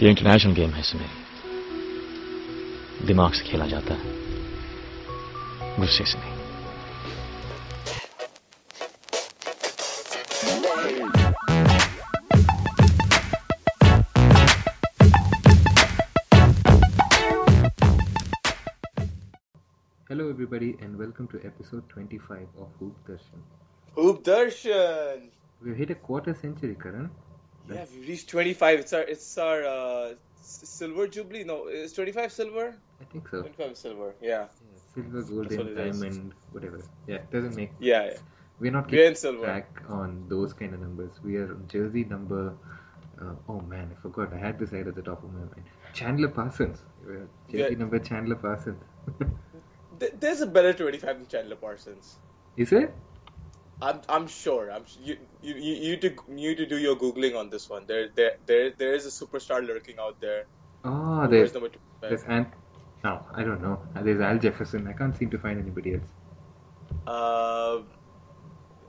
ये international game है इसमें। दिमाग से खेला जाता है। गुस्से से नहीं। Hello everybody and welcome to episode 25 of hoop Darshan hoop Darshan we hit a quarter century Karan Yeah, we reached 25. It's our it's our uh, silver jubilee. No, it's 25 silver? I think so. 25 silver. Yeah. Yeah, silver, it is. diamond, whatever. Yeah, it doesn't make. Yeah. yeah. We're not keeping silver. track on those kind of numbers. We are jersey number. Uh, oh man, I forgot. I had this right at the top of my mind. Chandler Parsons. Jersey Yeah. number Chandler Parsons. There's a better 25 than Chandler Parsons. Is it? I'm I'm sure. I'm you you you you need to you need to do your googling on this one. There there there there is a superstar lurking out there. Oh, there's number 25. there's Ant. No, I don't know. Uh, There's Al Jefferson. I can't seem to find anybody else. Uh,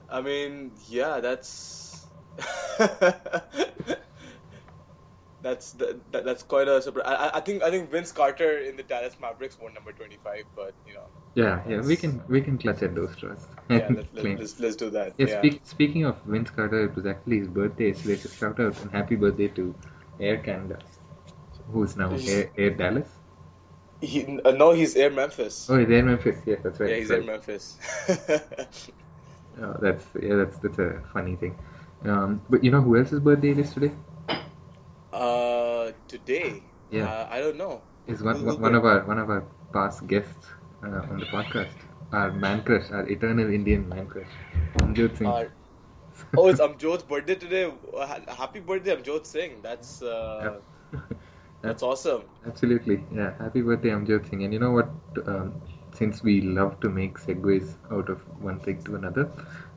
I mean, yeah, that's that's that, that, that's quite a surprise. I, I- I think I think Vince Carter in the Dallas Mavericks won number twenty five, but you know, Yeah, yeah, we can we can clutch at those straws. yeah, let, let, let's let's do that. Yeah, Yeah, Speak, speaking of Vince Carter, it was actually his birthday, so there's a shout out and happy birthday to Air Canada, who's now Air, Air Dallas. he, uh, no, he's Air Memphis. Oh, he's Air Memphis. Yes, that's right. yeah, he's Sorry. Air Memphis. Oh, that's yeah, that's that's a funny thing. Um, but you know who else's birthday it is today? uh, today, Yeah. uh, I don't know. Is one one one of our one of our past guests uh, on the podcast, our man crush, our eternal Indian man crush, Amjot Singh. Uh, oh, it's Amjot's birthday today. Uh, Happy birthday, Amjot Singh. That's uh, that's awesome. Absolutely, yeah. Happy birthday, Amjot Singh. And you know what? Um, since we love to make segues out of one thing to another,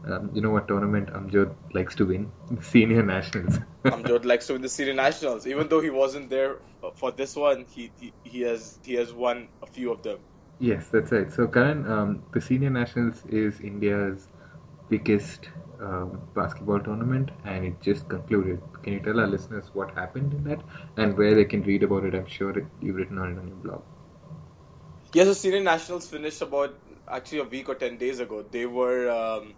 um, you know what tournament Amjot likes to win? Senior Nationals. Amjot likes to win the senior nationals. Even though he wasn't there for this one, he, he he has he has won a few of them. Yes, that's right. So, Karan, um, the Senior Nationals is India's biggest um, basketball tournament, and it just concluded. Can you tell our listeners what happened in that and where they can read about it? I'm sure it, you've written on it on your blog. Yeah, so senior nationals finished about actually a week or ten days ago. They were um,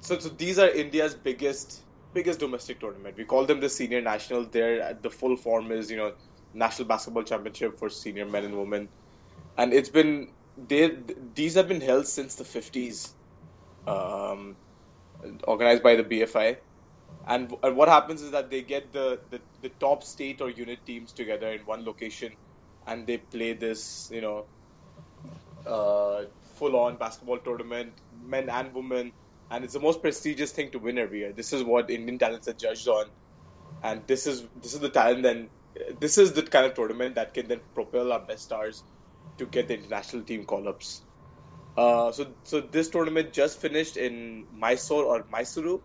so so these are India's biggest biggest domestic tournament. We call them the senior nationals. They're the full form is you know national basketball championship for senior men and women, and it's been they these have been held since the fifties, um, organized by the BFI. And, and what happens is that they get the, the, the top state or unit teams together in one location and they play this, you know, uh, full on basketball tournament, men and women. And it's the most prestigious thing to win every year. This is what Indian talents are judged on. And this is this is the talent then this is the kind of tournament that can then propel our best stars to get the international team call ups. Uh, so so this tournament just finished in Mysore or Mysuru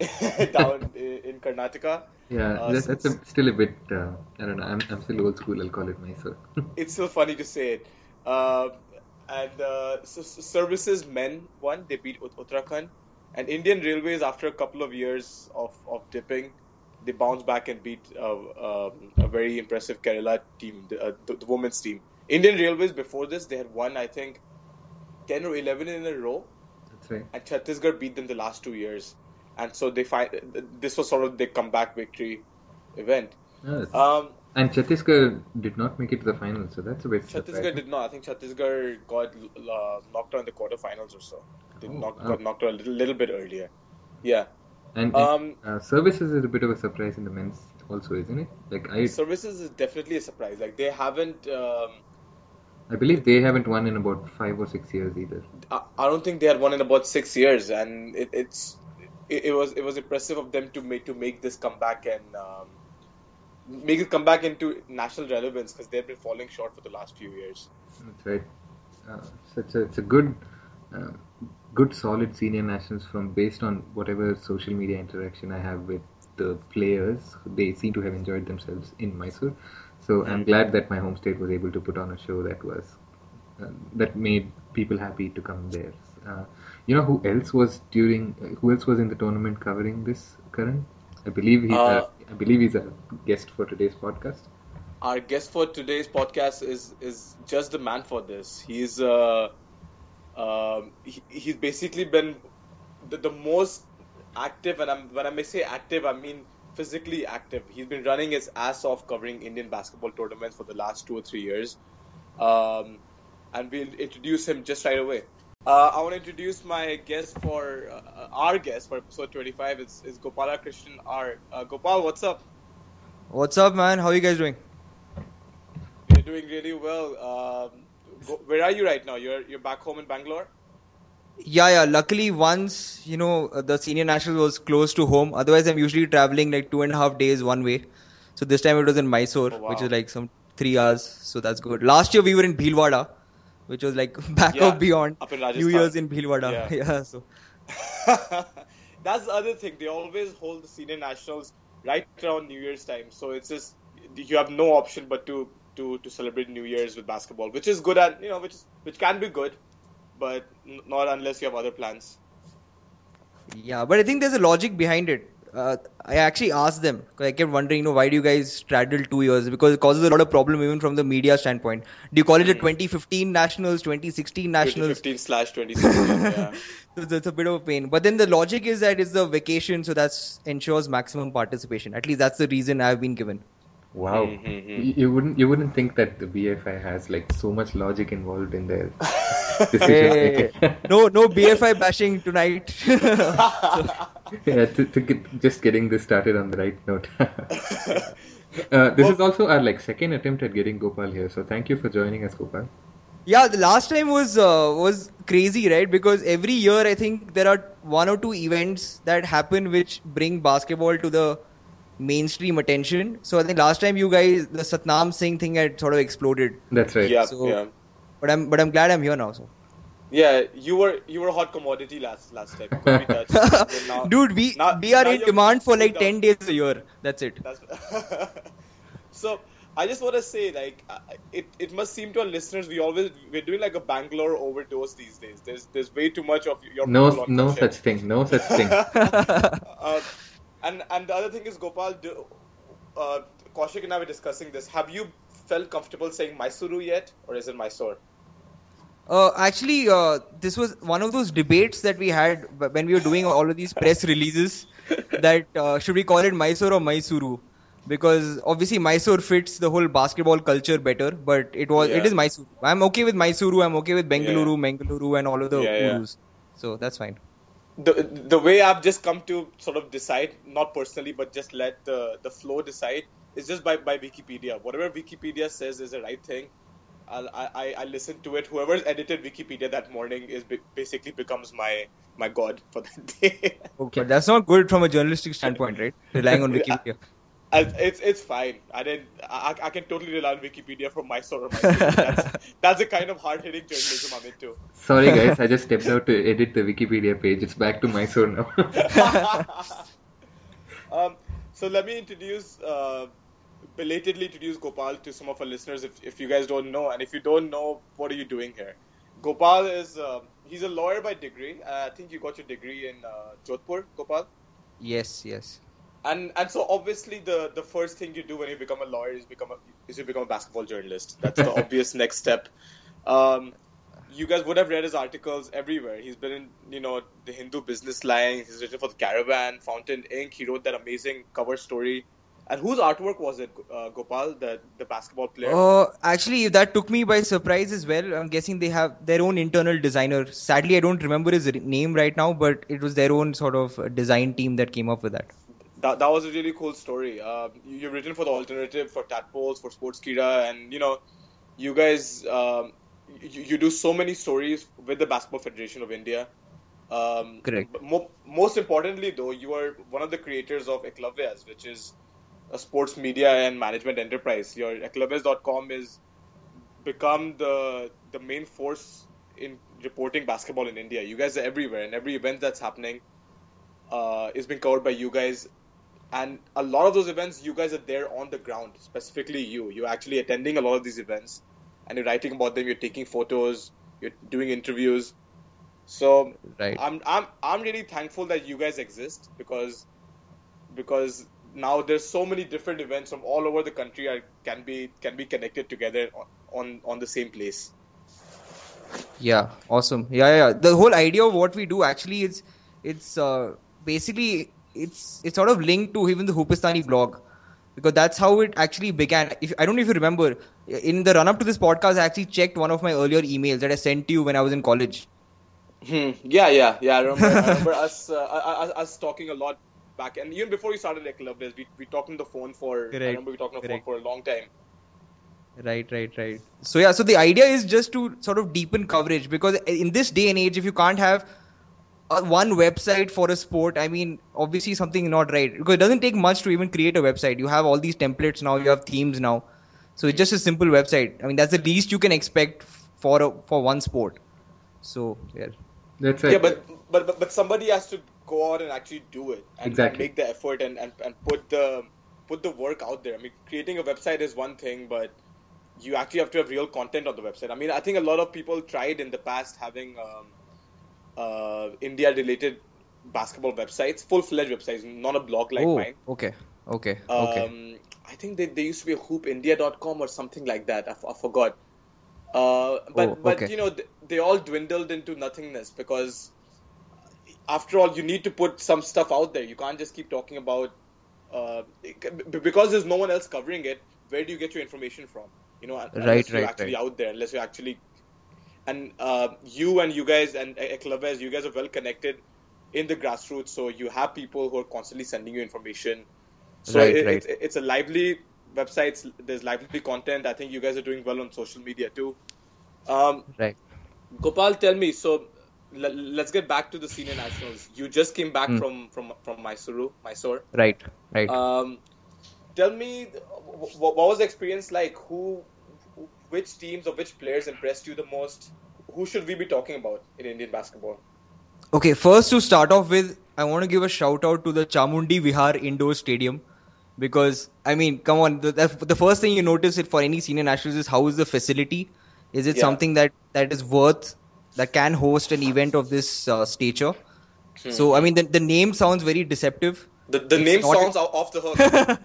down in, Karnataka. Yeah, Uh, that's, that's a, still a bit. Uh, I don't know. I'm, I'm still old school. I'll call it Mysore. It's still funny to say it. Uh, and uh, so, so services men won. They beat Ut- Uttarakhand. And Indian Railways, after a couple of years of, of dipping, they bounced back and beat uh, um, a very impressive Kerala team, the, uh, the, the women's team. Indian Railways, before this, they had won, I think, 10 or 11 in a row. that's right. And Chhattisgarh beat them the last two years. And so they find this was sort of their comeback victory event. That's- Um, and Chhattisgarh did not make it to the final, so that's a bit. Chhattisgarh did not. I think Chhattisgarh got uh, knocked out in the quarterfinals or so. They Oh, knocked, wow. got knocked out a little, little bit earlier. Yeah. And, and, Um, uh, services is a bit of a surprise in the men's also, isn't it? Like I, Services is definitely a surprise. Like they haven't. Um, I believe they haven't won in about five or six years either. I, don't think they had won in about six years, and it, it's it, it was it was impressive of them to make to make this comeback and um, make it come back into national relevance because they've been falling short for the last few years. That's right. Uh, so it's a, it's a good, uh, good solid senior nationals from based on whatever social media interaction I have with the players. They seem to have enjoyed themselves in Mysore. So I'm glad that my home state was able to put on a show that was uh, that made people happy to come there. Uh, you know who else was during? Uh, who else was in the tournament covering this? Karan, I believe he, uh, Uh, I believe he's a guest for today's podcast. Our guest for today's podcast is is just the man for this. He's uh, um, he, he's basically been the, the most active, and I'm, when I may say active, I mean physically active. He's been running his ass off covering Indian basketball tournaments for the last two or three years. Um, and we'll introduce him just right away. Uh, I want to introduce my guest for uh, our guest for episode 25 is, is Gopala Krishnan R. Uh, Gopal, what's up? What's up, man? How are you guys doing? We're doing really well. Um, go, where are you right now? You're you're back home in Bangalore. Yeah, yeah. Luckily, once you know uh, the senior national was close to home. Otherwise, I'm usually traveling like two and a half days one way. So this time it was in Mysore, Oh, wow. which is like some three hours. So that's good. Last year we were in Bhilwara, which was like back Yeah, up beyond. up New Year's in Bhilwara. Yeah. Yeah. so That's the other thing. They always hold the senior nationals right around New Year's time. So it's just you have no option but to to to celebrate New Year's with basketball, which is good and you know which is, which can be good, but not unless you have other plans. yeah, but I think there's a logic behind it. Uh, I actually asked them because I kept wondering, you know, why do you guys straddle two years? Because it causes a lot of problem even from the media standpoint. Do you call it Hmm. a 2015 nationals, 2016 nationals? 2015 slash 2016. yeah. so that's a bit of a pain. But then the logic is that it's the vacation, so that ensures maximum participation. At least that's the reason I've been given. Wow, Mhm. you, you wouldn't you wouldn't think that the BFI has like so much logic involved in their decision Hey, making. no, no BFI bashing tonight. yeah, to, to get, just getting this started on the right note. uh, this is also our like second attempt at getting Gopal here, so thank you for joining us, Gopal. yeah, the last time was uh, was crazy, right? Because every year I think there are one or two events that happen which bring basketball to the mainstream attention. So I think last time you guys the Satnam Singh thing had sort of exploded. That's right. yeah, So- yeah. But I'm but I'm glad I'm here now. So. Yeah, you were you were a hot commodity last last time. Touched. Now- Dude, we now- we are in demand for like ten days a year. That's it. That's so. I just want to say, like, uh, it, it must seem to our listeners we always we're doing like a Bangalore overdose these days. There's there's way too much of your No, on no Kushal. such thing. No such thing. uh, and and the other thing is Gopal, do, uh, Kaushik and I were discussing this. Have you felt comfortable saying Mysuru yet, or is it Mysore? Uh, actually, uh, this was one of those debates that we had when we were doing all of these press releases. That uh, should we call it Mysore or Mysuru? Because obviously Mysore fits the whole basketball culture better, but it was it Yeah. is Mysuru. I'm okay with Mysuru. I'm okay with Bengaluru, Yeah. Mangaluru, and all of the Yeah, yeah. Urus. So that's fine. The the way I've just come to sort of decide, not personally, but just let the the flow decide, is just by, by Wikipedia. Whatever Wikipedia says is the right thing. I'll, I I I listen to it. Whoever's edited Wikipedia that morning is basically becomes my my god for that day. But that's not good from a journalistic standpoint, right? Relying on Wikipedia. I, it's it's fine. I didn't. I, I can totally rely on Wikipedia for my sort of. That's, that's the kind of hard hitting journalism I'm into. Sorry, guys. I just stepped out to edit the Wikipedia page. It's back to Mysore now. um, so let me introduce, uh, belatedly introduce Gopal to some of our listeners if, if you guys don't know. And if you don't know, what are you doing here? Gopal is, uh, he's a lawyer by degree. Uh, I think you got your degree in uh, Jodhpur, Gopal. Yes, yes. And and so obviously the, the first thing you do when you become a lawyer is become a, is you become a basketball journalist. That's the obvious next step. Um, you guys would have read his articles everywhere. He's been in, you know, the Hindu Business Line. He's written for the Caravan, Fountain Ink. He wrote that amazing cover story. And whose artwork was it, uh, Gopal, the the basketball player? Uh, actually, that took me by surprise as well. I'm guessing they have their own internal designer. Sadly, I don't remember his name right now, but it was their own sort of uh, design team that came up with that. That, that was a really cool story. Uh, you, you've written for the alternative, for Tadpoles, for Sportskeeda, and you know, you guys, um, you, you do so many stories with the Basketball Federation of India. Um, Correct. but Mo- most importantly, though, you are one of the creators of Eklavyas, which is a sports media and management enterprise. Your Eklavyas.com is become the the main force in reporting basketball in India. You guys are everywhere, and every event that's happening uh, is being covered by you guys. And a lot of those events, you guys are there on the ground. Specifically, you. You're actually attending a lot of these events, and you're writing about them. You're taking photos. You're doing interviews. So Right. I'm I'm I'm really thankful that you guys exist because because now there's so many different events from all over the country are, can be can be connected together on, on on the same place. Yeah, awesome. Yeah, yeah. The whole idea of what we do actually is it's uh, basically it's it's sort of linked to even the Hoopistani blog because that's how it actually began. If I don't know if you remember, in the run up to this podcast, I actually checked one of my earlier emails that I sent to you when I was in college. Hmm. Yeah, yeah, yeah. I remember, I remember us, uh, us us talking a lot back, and even before we started like Love Days, we we talked on the phone for. Correct. I remember we talked on the phone for a long time. Right, right, right. So yeah, so the idea is just to sort of deepen coverage because in this day and age, if you can't have a, one website for a sport, I mean, obviously something not right because it doesn't take much to even create a website. You have all these templates now, you have themes now, so it's just a simple website. I mean, that's the least you can expect for a, for one sport. So yeah, That's right. Yeah, but, but but but somebody has to go out and actually do it and, and Exactly. make the effort and, and, and put the put the work out there. I mean, creating a website is one thing, but you actually have to have real content on the website. I mean, I think a lot of people tried in the past having um, uh, India related basketball websites, full fledged websites, not a blog like oh, mine. okay, okay, Um, okay. I think they, they used to be hoopindia.com or something like that. I, f- I forgot. Uh, but Oh, but you know they, they all dwindled into nothingness because after all you need to put some stuff out there. You can't just keep talking about uh, because there's no one else covering it. Where do you get your information from? You know, unless Right, you're right, actually right. out there, unless you're actually and uh, you and you guys and uh, you guys are well connected in the grassroots, so you have people who are constantly sending you information. So Right, it, right. It's, it's a lively website. There's lively content. I think you guys are doing well on social media too. Um, Right. Gopal, tell me. So l- let's get back to the senior nationals. You just came back Hmm. from from from Mysuru, Mysore. Right, right. Um, tell me, wh- wh- what was the experience like? Who, which teams or which players impressed you the most? Who should we be talking about in Indian basketball? Okay, first to start off with, I want to give a shout out to the Chamundi Vihar Indoor Stadium because I mean, come on, the, the the first thing you notice it for any senior nationals is how is the facility? Is it Yeah. something that that is worth that can host an event of this uh, stature? So I mean, the the name sounds very deceptive. The the It's name sounds o- off the hook.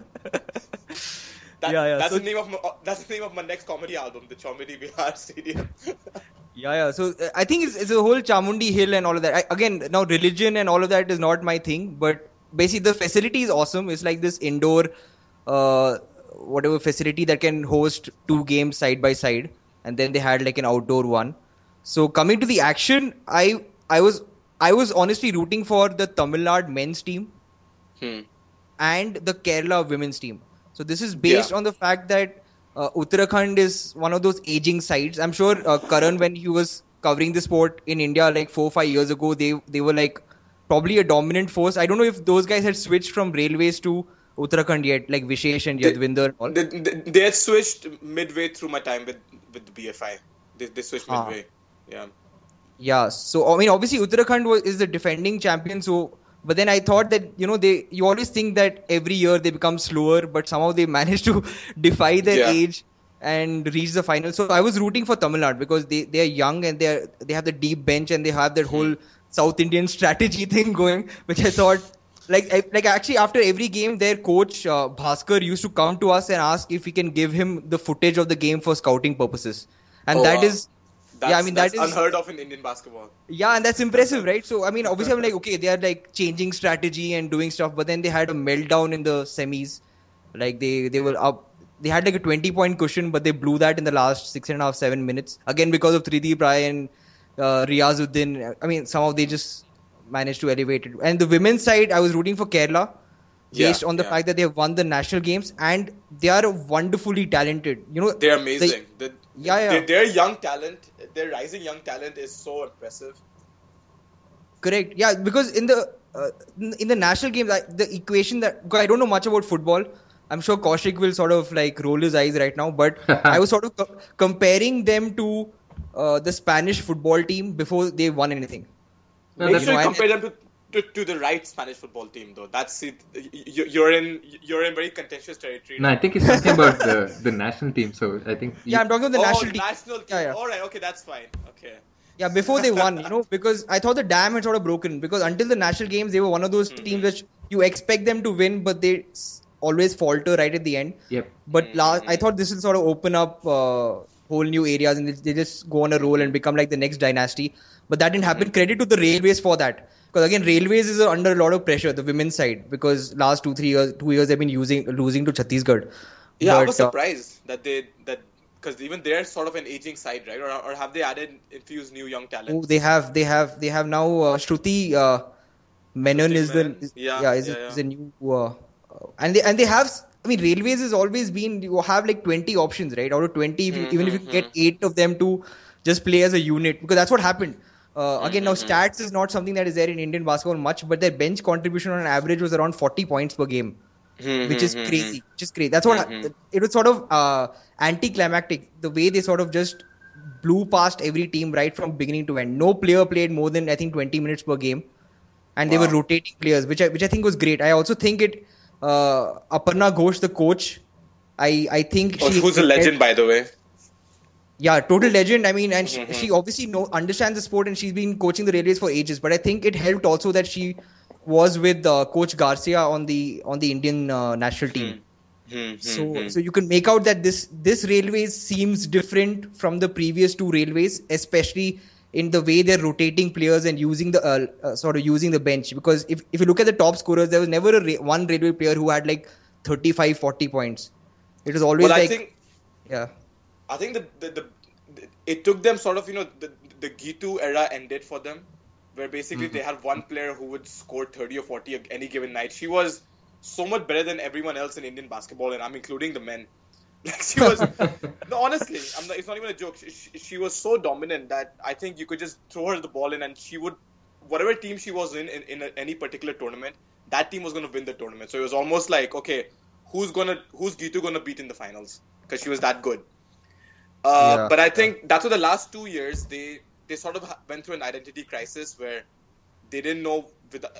That, Yeah, yeah, That's so- the name of my, that's the name of my next comedy album, the Chomedy Bihar Stadium. Yeah, yeah. So uh, I think it's, it's a whole Chamundi Hill and all of that. I, again, now religion and all of that is not my thing, but basically the facility is awesome. It's like this indoor, uh, whatever facility that can host two games side by side, and then they had like an outdoor one. So coming to the action, I I was I was honestly rooting for the Tamil Nadu men's team hmm. and the Kerala women's team. So this is based Yeah. on the fact that uh, Uttarakhand is one of those aging sites. I'm sure uh, Karan, when he was covering the sport in India like four five years ago, they they were like probably a dominant force. I don't know if those guys had switched from railways to Uttarakhand yet, like Vishesh and Yadvinder all. They, they, they had switched midway through my time with with the BFI. They, they switched Ah. midway. Yeah. Yeah, so I mean, obviously Uttarakhand was, is the defending champion. So, but then I thought that you know they you always think that every year they become slower, but somehow they manage to defy their Yeah. age and reach the final. So I was rooting for Tamil Nadu because they they are young and they are they have the deep bench and they have that whole South Indian strategy thing going, which I thought. Like, I- like actually, after every game, their coach uh, Bhaskar used to come to us and ask if we can give him the footage of the game for scouting purposes, and Oh, that wow. is, That's, yeah, I mean that that's unheard of in Indian basketball. yeah, and that's impressive, right? So I mean, obviously, I'm like, okay, they are like changing strategy and doing stuff, but then they had a meltdown in the semis. Like they they were up, they had like a 20 point cushion, but they blew that in the last six and a half seven minutes again because of 3D Brian, uh, Riazuddin. I mean, somehow they just managed to elevate it. And the women's side, I was rooting for Kerala. Yeah, Based on the yeah. fact that they have won the national games and they are wonderfully talented. You know, They're amazing. The, Yeah, yeah. Their, their young talent, their rising young talent is so impressive. Correct. Yeah, because in the uh, in in the national games, I, the equation that I don't know much about football. I'm sure Kaushik will sort of like roll his eyes right now, but I was sort of co- comparing them to uh, the Spanish football team before they won anything. No, Make that's sure you fine. compare them to, to, to the right Spanish football team, though. That's it. You- You're in you're in very contentious territory. No, I think he's talking about the, the national team. So I think Yeah, I'm talking about the oh, national team. national team. Yeah, yeah. All right, okay, that's fine. Okay. Yeah, before they won, you know, because I thought the dam had sort of broken because until the national games, they were one of those mm-hmm. teams which you expect them to win, but they always falter right at the end. Yep. But mm-hmm. last, I thought this will sort of open up uh, whole new areas and they, they just go on a roll and become like the next dynasty. But that didn't happen. Mm-hmm. Credit to the railways for that. Because again, railways is under a lot of pressure, the women's side, because last two three years, two years they've been using losing to Chhattisgarh. Yeah, I But, was uh, surprised that they that because even they're sort of an aging side, right? Or, or have they added infused new young talent? Oh, they have, they have, they have now uh, Shruti uh, Menon Shruti is the is, Yeah, is, yeah, a- yeah. is a new uh, uh, and they and they have. I mean, railways has always been you have like twenty options, right? Out of twenty, if you, even if you Mm-hmm, get eight of them to just play as a unit, because that's what happened. Uh, again, now Mm-hmm, stats is not something that is there in Indian basketball much, but their bench contribution on average was around forty points per game Mm-hmm, which is crazy. Which is crazy. That's what it was sort of uh, anticlimactic. The way they sort of just blew past every team right from beginning to end. No player played more than I think 20 minutes per game, and they were rotating players, which I which I think was great. I also think it. Uh, Aparna Ghosh, the coach, I I think Oh, she who's a legend, by the way? Yeah, total legend. I mean, and Mm-hmm. she, she obviously know understands the sport, and she's been coaching the Railways for ages. But I think it helped also that she was with uh, Coach Garcia on the on the Indian uh, national team. Hmm, So, hmm, hmm. so you can make out that this this railways seems different from the previous two railways, especially in the way they're rotating players and using the uh, uh, sort of using the bench. Because if, if you look at the top scorers, there was never a ra- one railway player who had like 35, 40 points. It was always well, like think yeah, I think the, the, the, the it took them sort of you know the the Geethu era ended for them, where basically they mm-hmm. had one player who would score thirty or forty any given night. She was so much better than everyone else in Indian basketball, and I'm including the men. Like she was no, honestly, I'm not, it's not even a joke. She, she, she was so dominant that I think you could just throw her the ball in, and she would whatever team she was in in, in a, any particular tournament, that team was going to win the tournament. So it was almost like okay, who's gonna who's Geethu gonna beat in the finals because she was that good. Uh, Yeah. but I think that's what the last two years they they sort of went through an identity crisis where they didn't know. With, uh,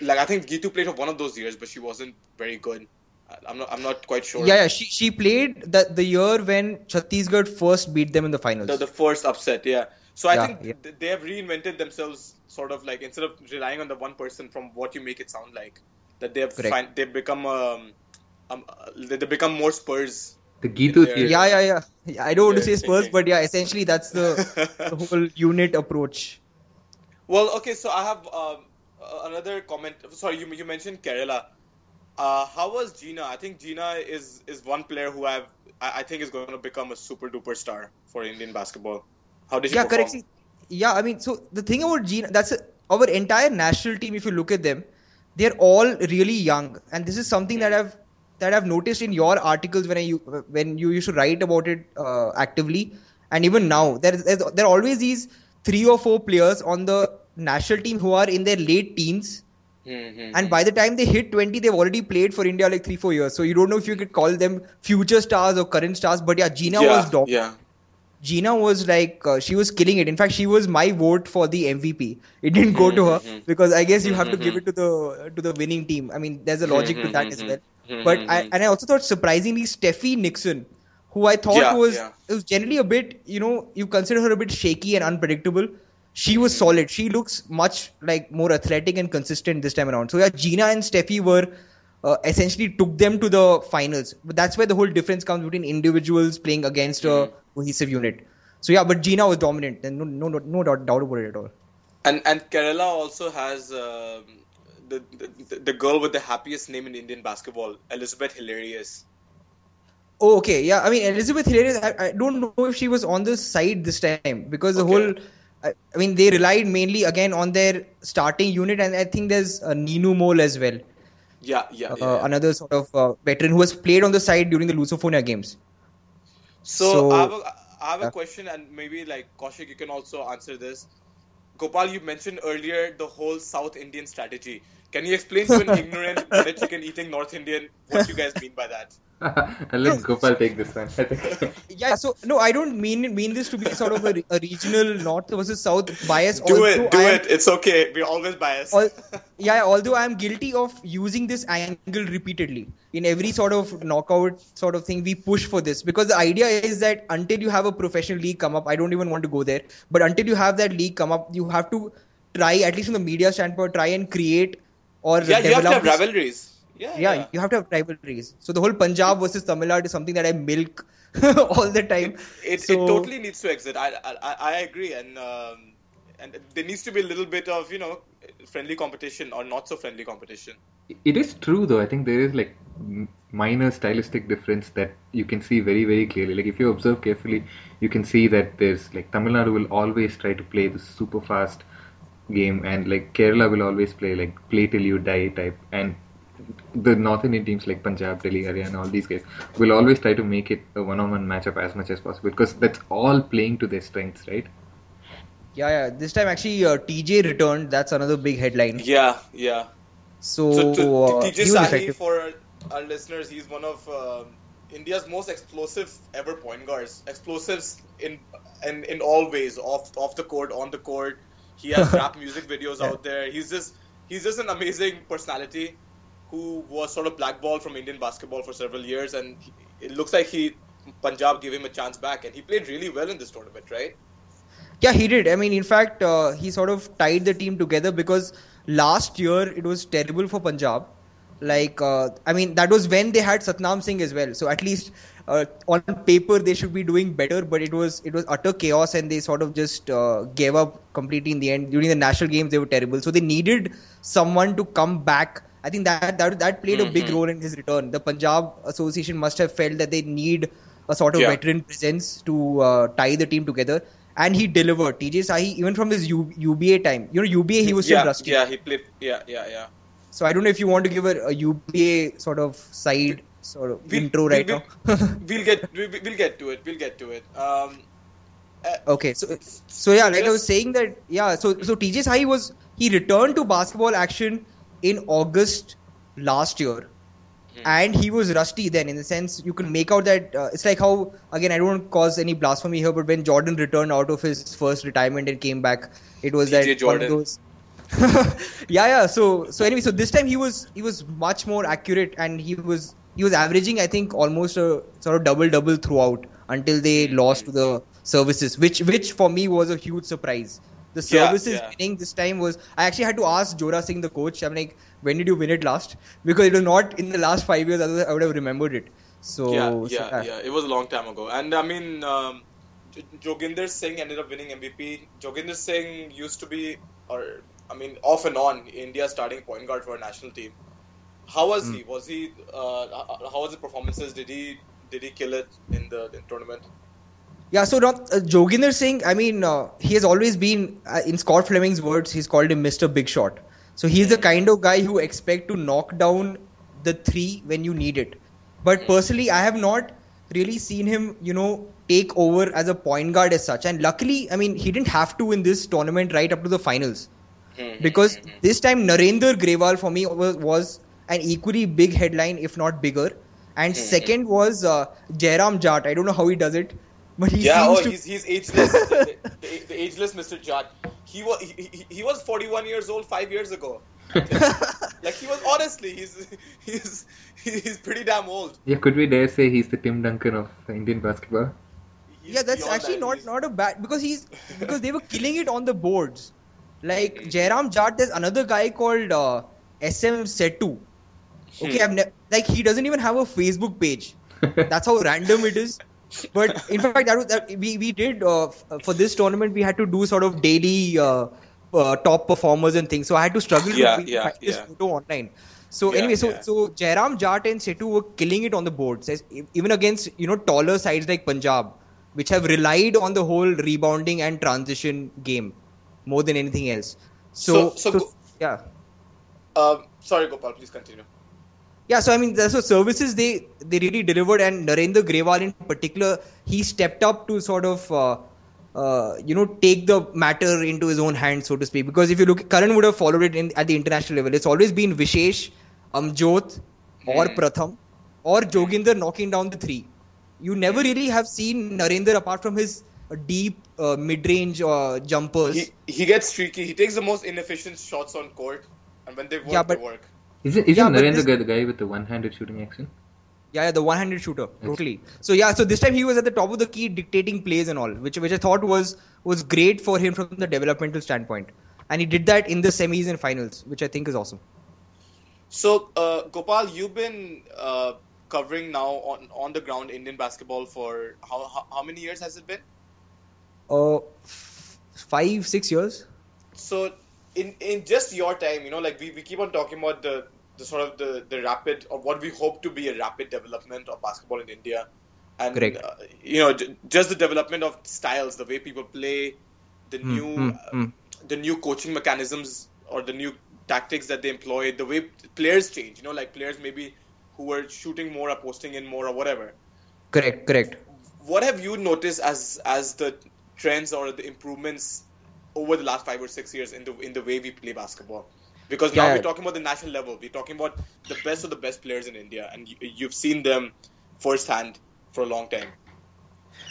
like I think Geethu played for one of those years, but she wasn't very good. I- I'm not I'm not quite sure. yeah, yeah. She she played the the year when Chhattisgarh first beat them in the finals. The, the first upset, yeah. So I Yeah, think yeah. th- they have reinvented themselves, sort of like instead of relying on the one person from what you make it sound like, that they have find, they've become um, um uh, they they become more Spurs. The Geethu Yeah. theory. yeah, yeah, yeah, yeah. I don't want to say Spurs, but yeah, essentially that's the, the whole unit approach. Well, okay, so I have um, uh, another comment. Sorry, you you mentioned Kerala. Uh, how was Gina? I think Gina is is one player who I've I, I think is going to become a super duper star for Indian basketball. How did she yeah, perform? correct. Yeah, I mean, so the thing about Gina, that's a, our entire national team. If you look at them, they're all really young, and this is something that I've that I've noticed in your articles when I when you used to write about it uh, actively, and even now there there are always these three or four players on the national team who are in their late teens. Mm-hmm. And by the time they hit 20, they've already played for India like three, four years. So you don't know if you could call them future stars or current stars. But yeah, Gina yeah, was dominant. yeah. Gina was like uh, she was killing it. In fact, she was my vote for the MVP. It didn't go to her Mhm. because I guess you have to Mhm. give it to the to the winning team. I mean, there's a logic to that as Mhm. well. Mhm. But I and I also thought surprisingly Steffi Nixon, who I thought Yeah, was yeah. was generally a bit you know you consider her a bit shaky and unpredictable. She was Mm-hmm. solid. She looks much like more athletic and consistent this time around. So yeah, Gina and Steffi were uh, essentially took them to the finals. But that's where the whole difference comes between individuals playing against a Mm-hmm. cohesive unit. So yeah, but Gina was dominant, and no, no, no, no doubt, doubt about it at all. And and Kerala also has um, the, the the girl with the happiest name in Indian basketball, Elizabeth Hilarious. Oh, okay, yeah. I mean, Elizabeth Hilarious. I, I don't know if she was on the side this time because the Okay. whole. I, I mean, they relied mainly again on their starting unit, and I think there's uh, Ninu Mole as well, Yeah, yeah. uh, yeah. another sort of uh, veteran who has played on the side during the Lusofonia games. So, So- I have a, I have a question, and maybe like Kaushik, you can also answer this. Gopal, you mentioned earlier the whole South Indian strategy. Can you explain to an ignorant butter chicken eating North Indian what you guys mean by that? I'll let Gopal take this one. I think. Yeah, so no, I don't mean mean this to be sort of a, a regional North versus South bias. Do although it, do I am- it. It's okay. We're always biased. Al- yeah, although I am guilty of using this angle repeatedly in every sort of knockout sort of thing, we push for this because the idea is that until you have a professional league come up, I don't even want to go there, but until you have that league come up, you have to try, at least from the media standpoint, try and create or Yeah, you have to develop have rivalries. Yeah, yeah, yeah. you have to have rivalries. So the whole Punjab versus Tamil Nadu is something that I milk all the time. It, so, it totally needs to exit. I I, I agree, and um, and there needs to be a little bit of you know friendly competition or not so friendly competition. It is true though. I think there is like minor stylistic difference that you can see very very clearly. Like if you observe carefully, you can see that there's like Tamil Nadu will always try to play the super fast game, and like Kerala will always play like play till you die type, and the North Indian teams like Punjab, Delhi, Haryana, all these guys will always try to make it a one-on-one matchup as much as possible because that's all playing to their strengths, right? yeah, yeah. This time actually uh, TJ returned. That's another big headline. Yeah, yeah. So, So to, uh, TJ Sahi, for our listeners, he's one of um India's most explosive ever point guards. Explosives in in in all ways, off off the court, on the court. He has rap music videos out there. He's just he's just an amazing personality who was sort of blackballed from Indian basketball for several years, and he, it looks like he Punjab gave him a chance back, and he played really well in this tournament, right? Yeah, he did. I mean, in fact, uh, he sort of tied the team together because last year it was terrible for Punjab. Like, uh, I mean, that was when they had Satnam Singh as well. So at least uh, on paper they should be doing better, but it was it was utter chaos, and they sort of just uh, gave up completely in the end. During the national games, they were terrible. So they needed someone to come back. I think that that that played a big Mhm. role in his return. The Punjab Association must have felt that they need a sort of Yeah. veteran presence to uh, tie the team together. And he delivered. TJ Sahi, even from his U- UBA time, you know, UBA he was still yeah, rusty. yeah, he played. Yeah, yeah, yeah. So I don't know if you want to give a, a UBA sort of side sort of We'll- intro right we'll, now. we'll get we, we- we'll get to it. We'll get to it. Um, uh, okay, so so yeah, like I was saying that yeah, so so TJ Sahi was he returned to basketball action in August last year. Hmm. And he was rusty then, in the sense you can make out that uh, it's like how again I don't want to cause any blasphemy here, but when Jordan returned out of his first retirement and came back, it was that TJ one Jordan. yeah, yeah. So, so anyway, so this time he was he was much more accurate, and he was he was averaging I think almost a sort of double double throughout until they lost to the services, which which for me was a huge surprise. The services yeah. winning this time was I actually had to ask Jora Singh, the coach. I'm like, when did you win it last? Because it was not in the last five years. Otherwise, I would have remembered it. So yeah, so, yeah, yeah. It was a long time ago, and I mean, um, Joginder Singh ended up winning MVP. Joginder Singh used to be, or I mean, off and on India's starting point guard for a national team. How was Hmm. he? Was he? Uh, how was his performances? Did he? Did he kill it in the, in tournament? Yeah, so not, uh, Joginder Singh, I mean, uh, he has always been, uh, in Scott Fleming's words, he's called him Mr. Big Shot. So he's the kind of guy who expect to knock down the three when you need it. But personally, I have not really seen him, you know, take over as a point guard as such. And luckily, I mean, he didn't have to in this tournament right up to the finals. Because this time, Narendra Grewal for me was, was an equally big headline, if not bigger. And second was uh, Jairam Jat. I don't know how he does it, but he yeah, seems oh, to. he's he's ageless. the, the, the ageless Mr. Jat. He was he, he, he was 41 years old five years ago. like he was honestly, he's he's he's pretty damn old. Yeah, could we dare say he's the Tim Duncan of Indian basketball? He's yeah, that's actually that. not He's- not a bad because he's because they were killing it on the boards. Like Jairam Jat, there's another guy called uh, SM Setu. Okay, Hmm. I've ne- like he doesn't even have a Facebook page. That's how random it is. But in fact, that was that we we did uh, for this tournament. We had to do sort of daily uh, uh, top performers and things. So I had to struggle Yeah, to yeah, find this yeah. photo online. So Yeah, anyway, so yeah. so Jairam Jat and Setu were killing it on the boards, as- even against you know taller sides like Punjab, which have relied on the whole rebounding and transition game more than anything else. So, So- so go- yeah. Um, sorry, Gopal, please continue. Yeah, so I mean, the- so services they they really delivered, and Narendra Grewal in particular, he stepped up to sort of uh, uh, you know take the matter into his own hands, so to speak. Because if you look, Karan would have followed it in, at the international level. It's always been Vishesh, Amjot, or Hmm. Pratham, or Joginder knocking down the three. You never really have seen Narendra apart from his uh, deep uh, mid-range uh, jumpers. He he gets streaky. He takes the most inefficient shots on court, and when they work, Yeah, but- they work. Isn't, isn't Yeah, Narendra this- the guy with the one-handed shooting action? Yeah, yeah, the one-handed shooter, totally. So yeah, so this time he was at the top of the key, dictating plays and all, which which I thought was was great for him from the developmental standpoint, and he did that in the semis and finals, which I think is awesome. So, uh, Gopal, you've been uh, covering now on, on the ground Indian basketball for how, how, how many years has it been? Uh, f- five, six years. So, in, in just your time, you know, like we, we keep on talking about the, the sort of the, the rapid, or what we hope to be a rapid development of basketball in India. And, Correct. uh, you know, j- just the development of styles, the way people play, the Hmm, new hmm, uh, hmm. the new coaching mechanisms or the new tactics that they employ, the way players change. You know, like players maybe who were shooting more or posting in more or whatever. Correct, correct. What have you noticed as as the trends or the improvements over the last five or six years in the in the way we play basketball? Because now Yeah. we're talking about the national level. We're talking about the best of the best players in India, and you, you've seen them firsthand for a long time.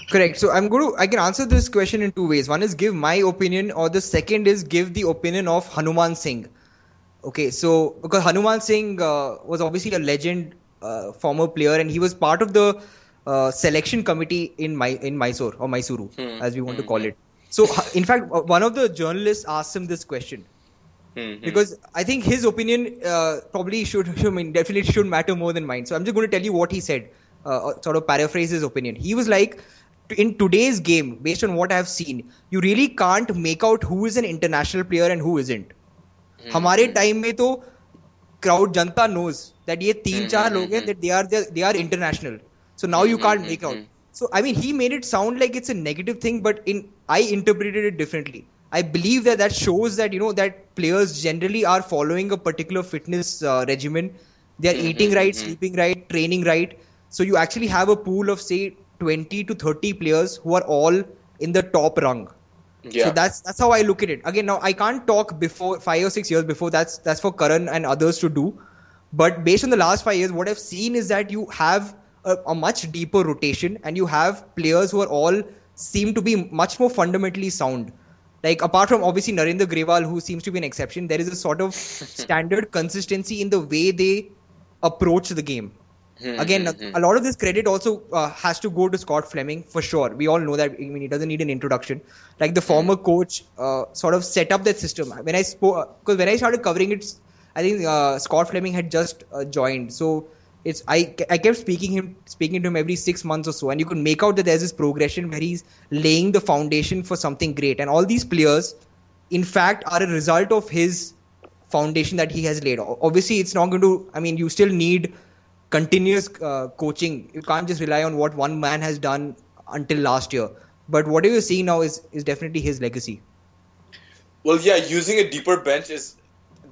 Correct. So I'm going to I can answer this question in two ways. One is give my opinion, or the second is give the opinion of Hanuman Singh. Okay, so because Hanuman Singh uh, was obviously a legend, uh, former player, and he was part of the uh, selection committee in my in Mysore or Mysuru, Hmm. as we want to Hmm. call it. So ha- in fact, uh, one of the journalists asked him this question Mhm. because I think his opinion uh, probably should, I mean, definitely should matter more than mine. So I'm just going to tell you what he said, uh, sort of paraphrase his opinion. He was like, in today's game, based on what I've seen, you really can't make out who is an international player and who isn't. हमारे time में तो crowd जनता knows that ये तीन चार लोग हैं that they are they are international so now you can't make out so i mean he made it sound like it's a negative thing but in i interpreted it differently i believe that that shows that you know that players generally are following a particular fitness uh, regimen they are eating right sleeping right training right so you actually have a pool of say 20 to 30 players who are all in the top rung Yeah. so that's that's how I look at it. Again, now I can't talk before five or six years before. That's that's for Karan and others to do. But based on the last five years, what I've seen is that you have a, a much deeper rotation, and you have players who are all seem to be much more fundamentally sound. Like apart from obviously Narendra Grewal, who seems to be an exception, there is a sort of standard consistency in the way they approach the game. Again, a lot of this credit also uh, has to go to Scott Fleming for sure. We all know that. I mean, he doesn't need an introduction. Like the former coach, uh, sort of set up that system. When I spoke, because when I started covering it, I think uh, Scott Fleming had just uh, joined. So it's I I kept speaking him speaking to him every six months or so, and you could make out that there's this progression where he's laying the foundation for something great. And all these players, in fact, are a result of his foundation that he has laid. Obviously, it's not going to. I mean, you still need continuous uh, coaching. You can't just rely on what one man has done until last year. But what you're seeing now is is definitely his legacy. Well, yeah, using a deeper bench is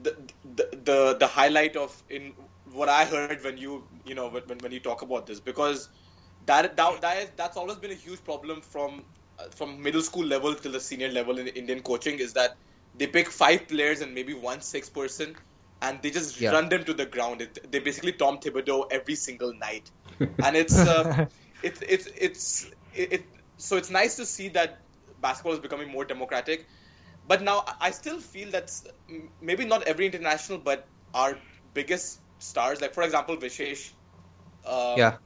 the the the, the highlight of in what I heard when you you know when when you talk about this because that that, that is, that's always been a huge problem from uh, from middle school level till the senior level in Indian coaching is that they pick five players and maybe one six person and they just Yeah. run them to the ground. It, they basically Tom Thibodeau every single night, and it's uh, it's it's it's it. So it's nice to see that basketball is becoming more democratic. But now I- I still feel that maybe not every international, but our biggest stars, like for example Vishesh, uh, Yeah.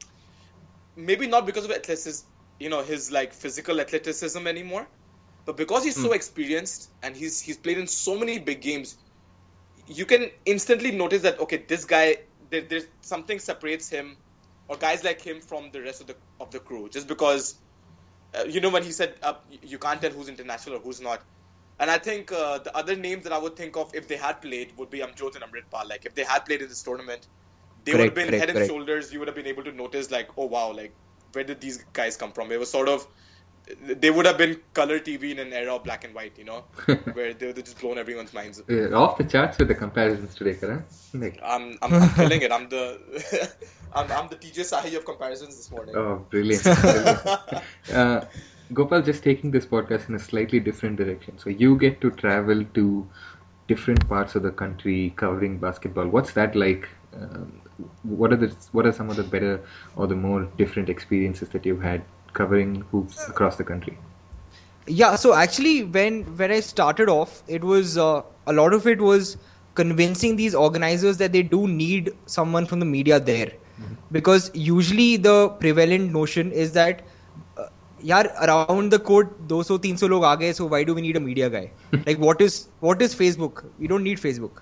maybe not because of athleticism, you know, his like physical athleticism anymore, but because he's so experienced and he's he's played in so many big games, you can instantly notice that okay, this guy there, there's something separates him or guys like him from the rest of the of the crew just because uh, you know when he said uh, you can't tell who's international or who's not. And I think uh, the other names that I would think of if they had played would be Amjot and Amritpal. Like if they had played in this tournament, they would have been correct, head and correct. shoulders. You would have been able to notice like, oh wow, like where did these guys come from? It was sort of they would have been color TV in an era of black and white, you know, where they would have just blown everyone's minds. Uh, off the charts with the comparisons today, Karan. Like, I'm I'm, I'm killing it. I'm the I'm, I'm the TJ Sahi of comparisons this morning. oh, brilliant. brilliant. uh, Gopal, just taking this podcast in a slightly different direction. So you get to travel to different parts of the country covering basketball. What's that like? Um, what are the what are some of the better or the more different experiences that you've had covering hoops across the country? Yeah, so actually, when when I started off, it was uh, a lot of it was convincing these organizers that they do need someone from the media there, because usually the prevalent notion is that, यार around the court 200 300 लोग आ गए, so why do we need a media guy? like what is what is Facebook? We don't need Facebook.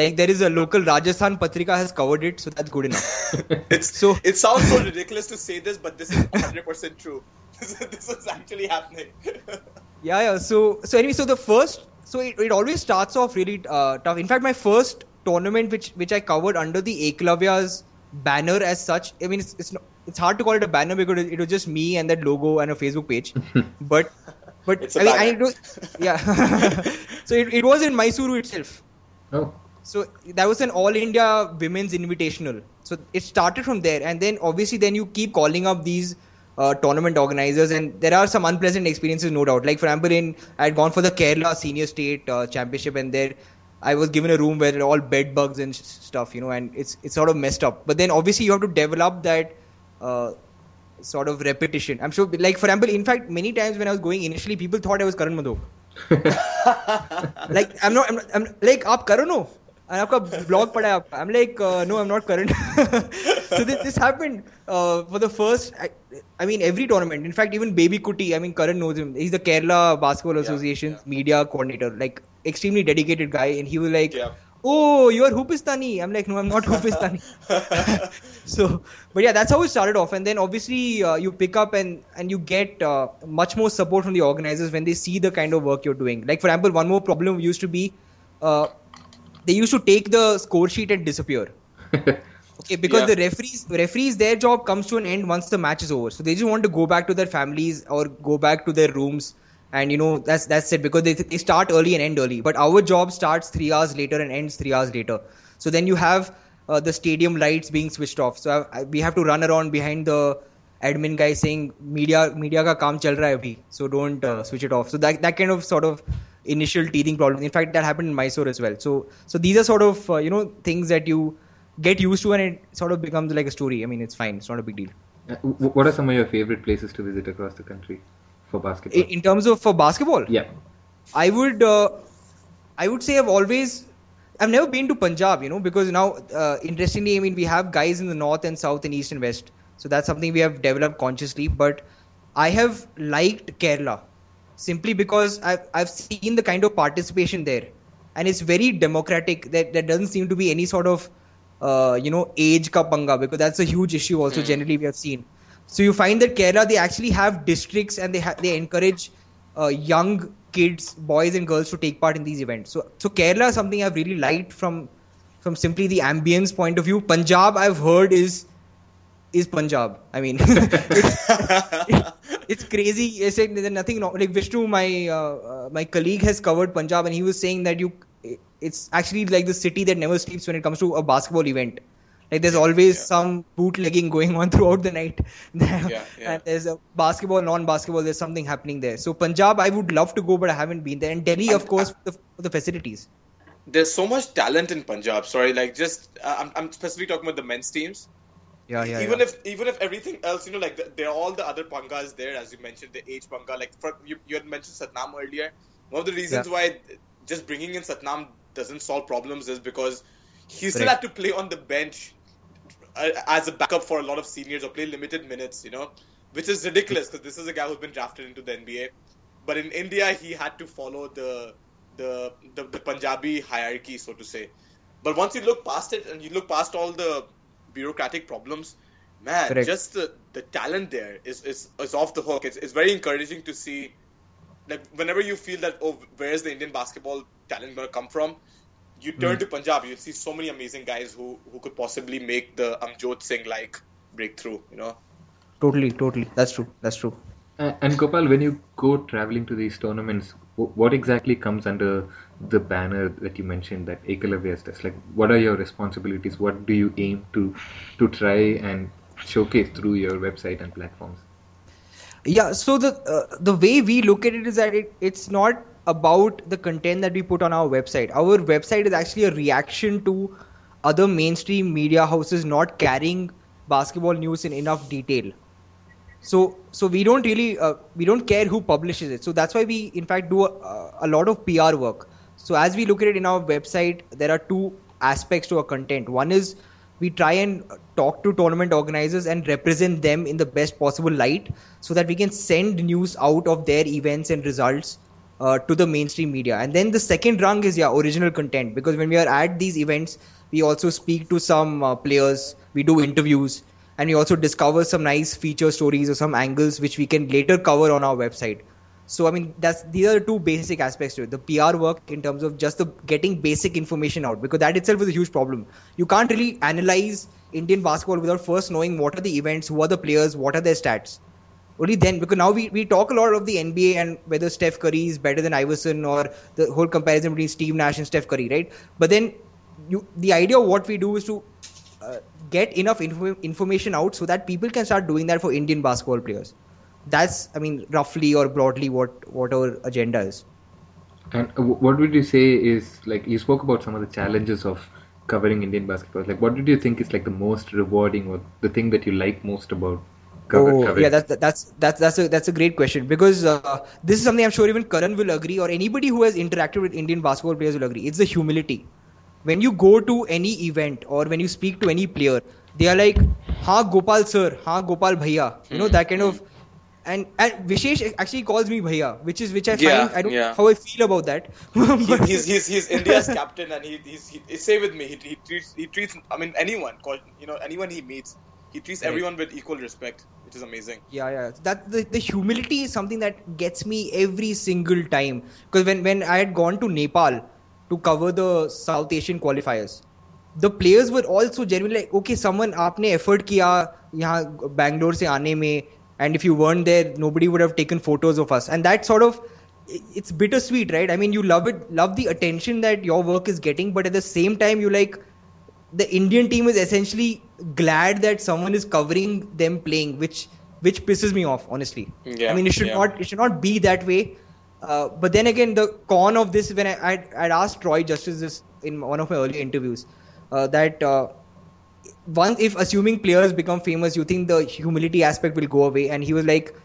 Like there is a local Rajasthan Patrika has covered it, so that's good enough. It's So- it sounds so ridiculous to say this, but this is 100 percent true. This is, this is actually happening. Yeah, yeah. So, so anyway, so the first, so it, it always starts off really uh, tough. In fact, my first tournament, which which I covered under the Eklavya's banner as such. I mean, it's it's not, it's hard to call it a banner because it, it was just me and that logo and a Facebook page. but but It's a I mean, I do, yeah. so it, it was in Mysuru itself. Oh, So that was an all India women's invitational. So it started from there, and then obviously then you keep calling up these uh, tournament organizers, and there are some unpleasant experiences, no doubt. Like for example, in I had gone for the Kerala Senior State uh, Championship, and there I was given a room where all bed bugs and s- stuff, you know, and it's it's sort of messed up. But then obviously you have to develop that uh, sort of repetition. I'm sure, like for example, in fact, many times when I was going initially, people thought I was Karan Madhok. like I'm not, I'm, not, I'm like up Karan हो and आपका blog पढ़ा है आपका I'm like uh, no I'm not Karan so this, this happened uh, for the first I, I, mean every tournament in fact even baby Kuti I mean Karan knows him he's the Kerala Basketball Association's yeah, yeah. media coordinator like extremely dedicated guy and he was like yeah oh you are Hoopistani I'm like no I'm not Hoopistani so but yeah that's how it started off. And then obviously uh, you pick up and and you get uh, much more support from the organizers when they see the kind of work you're doing. Like for example one more problem used to be uh, they used to take the score sheet and disappear. Okay because Yeah. the referees referees their job comes to an end once the match is over. So they just want to go back to their families or go back to their rooms and you know that's that's it. Because they, they start early and end early. But our job starts three hours later and ends three hours later. So then you have uh, the stadium lights being switched off. So I, I, we have to run around behind the admin guy saying media media ka kaam chal raha hai abhi so don't uh, switch it off. So that that kind of sort of initial teething problem. In fact that happened in mysore as well. So so these are sort of uh, you know things that you get used to and it sort of becomes like a story. I mean it's fine. It's not a big deal. Uh, what are some of your favorite places to visit across the country for basketball? in, in terms of for basketball yeah. I would uh, I would say I've always I've never been to Punjab, you know, because now uh, interestingly, I mean, we have guys in the north and south and east and west, so that's something we have developed consciously. But I have liked Kerala simply because I've I've seen the kind of participation there, and it's very democratic. That there doesn't seem to be any sort of uh, you know age ka panga because that's a huge issue. Also, generally we have seen. So you find that Kerala they actually have districts and they ha- they encourage uh, young kids, boys and girls to take part in these events. So so Kerala is something I've really liked from from simply the ambience point of view. Punjab I've heard is is Punjab. I mean, it's, it's crazy. I said there's nothing wrong. Like Vishnu, my uh, uh, my colleague has covered Punjab, and he was saying that you, it's actually like the city that never sleeps when it comes to a basketball event. Like there's always yeah. some bootlegging going on throughout the night. Yeah, yeah. and there's a basketball, non-basketball. There's something happening there. So Punjab, I would love to go, but I haven't been there. And Delhi, of course, for the, for the facilities. There's so much talent in Punjab. Sorry, like just uh, I'm, I'm specifically talking about the men's teams. Yeah, yeah. even yeah. if even if everything else, you know, like the, there are all the other pangas there, as you mentioned, the age panga. Like for, you, you had mentioned Satnam earlier. One of the reasons Yeah. why just bringing in Satnam doesn't solve problems is because he still had to play on the bench uh, as a backup for a lot of seniors or play limited minutes, you know, which is ridiculous because this is a guy who's been drafted into the NBA. But in India, he had to follow the the the, the Punjabi hierarchy, so to say. But once you look past it and you look past all the bureaucratic problems, man, Correct. just the, the talent there is, is is off the hook. It's it's very encouraging to see. Like whenever you feel that oh, where's the Indian basketball talent gonna come from? You turn to Punjab, you'll see so many amazing guys who who could possibly make the Amjot Singh like breakthrough. You know. Totally, totally. That's true. That's true. Uh, and Gopal, when you go traveling to these tournaments, w- what exactly comes under the banner that you mentioned that Ekalavya does? Like, what are your responsibilities? What do you aim to to try and showcase through your website and platforms? Yeah, so the uh, the way we look at it is that it, it's not about the content that we put on our website. Our website is actually a reaction to other mainstream media houses not carrying basketball news in enough detail. So so we don't really uh, we don't care who publishes it. So that's why we in fact do a, a lot of PR work. So as we look at it in our website, there are two aspects to our content. One is we try and talk to tournament organizers and represent them in the best possible light so that we can send news out of their events and results uh, to the mainstream media. And then the second rung is yeah original content because when we are at these events, we also speak to some uh, players, we do interviews, and we also discover some nice feature stories or some angles which we can later cover on our website. So I mean that's these are the two basic aspects to it. The PR work in terms of just the getting basic information out because that itself is a huge problem. You can't really analyze Indian basketball without first knowing what are the events, who are the players, what are their stats. Only then, because now we, we talk a lot of the NBA and whether Steph Curry is better than Iverson or the whole comparison between Steve Nash and Steph Curry, right? But then you the idea of what we do is to uh, get enough info- information out so that people can start doing that for Indian basketball players. That's, I mean, roughly or broadly what, what our agenda is. And what would you say is like you spoke about some of the challenges of covering Indian basketball. Like, what did you think is like the most rewarding or the thing that you like most about cover, oh, covering? yeah, that's that's that's that's a that's a great question because uh, this is something I'm sure even Karan will agree, or anybody who has interacted with Indian basketball players will agree. It's the humility. When you go to any event or when you speak to any player, they are like, "Ha, Gopal sir, ha, Gopal bhaiya," you know that kind of. And, and Vishesh actually calls me bhaiya, which is which I Yeah, find I don't yeah. know how I feel about that. He, But- he's, he's he's India's captain, and he he's he, say with me. He, he treats he treats I mean anyone, call- you know anyone he meets, he treats Right. everyone with equal respect, which is amazing. Yeah, yeah. That the, the humility is something that gets me every single time. Because when, when I had gone to Nepal to cover the South Asian qualifiers, the players were also genuinely like, okay, someone आपने effort किया यहाँ Bangalore से आने में, and if you weren't there, nobody would have taken photos of us. And that sort of it's bittersweet, right? I mean, you love it, love the attention that your work is getting, but at the same time, you like the Indian team is essentially glad that someone is covering them playing, which which pisses me off, honestly. Yeah, I mean, it should yeah. not it should not be that way. Uh, but then again, the con of this, when I I'd, I'd asked Troy Justice this in one of my earlier interviews, uh, that uh, once if assuming players become famous, you think the humility aspect will go away, and he was like,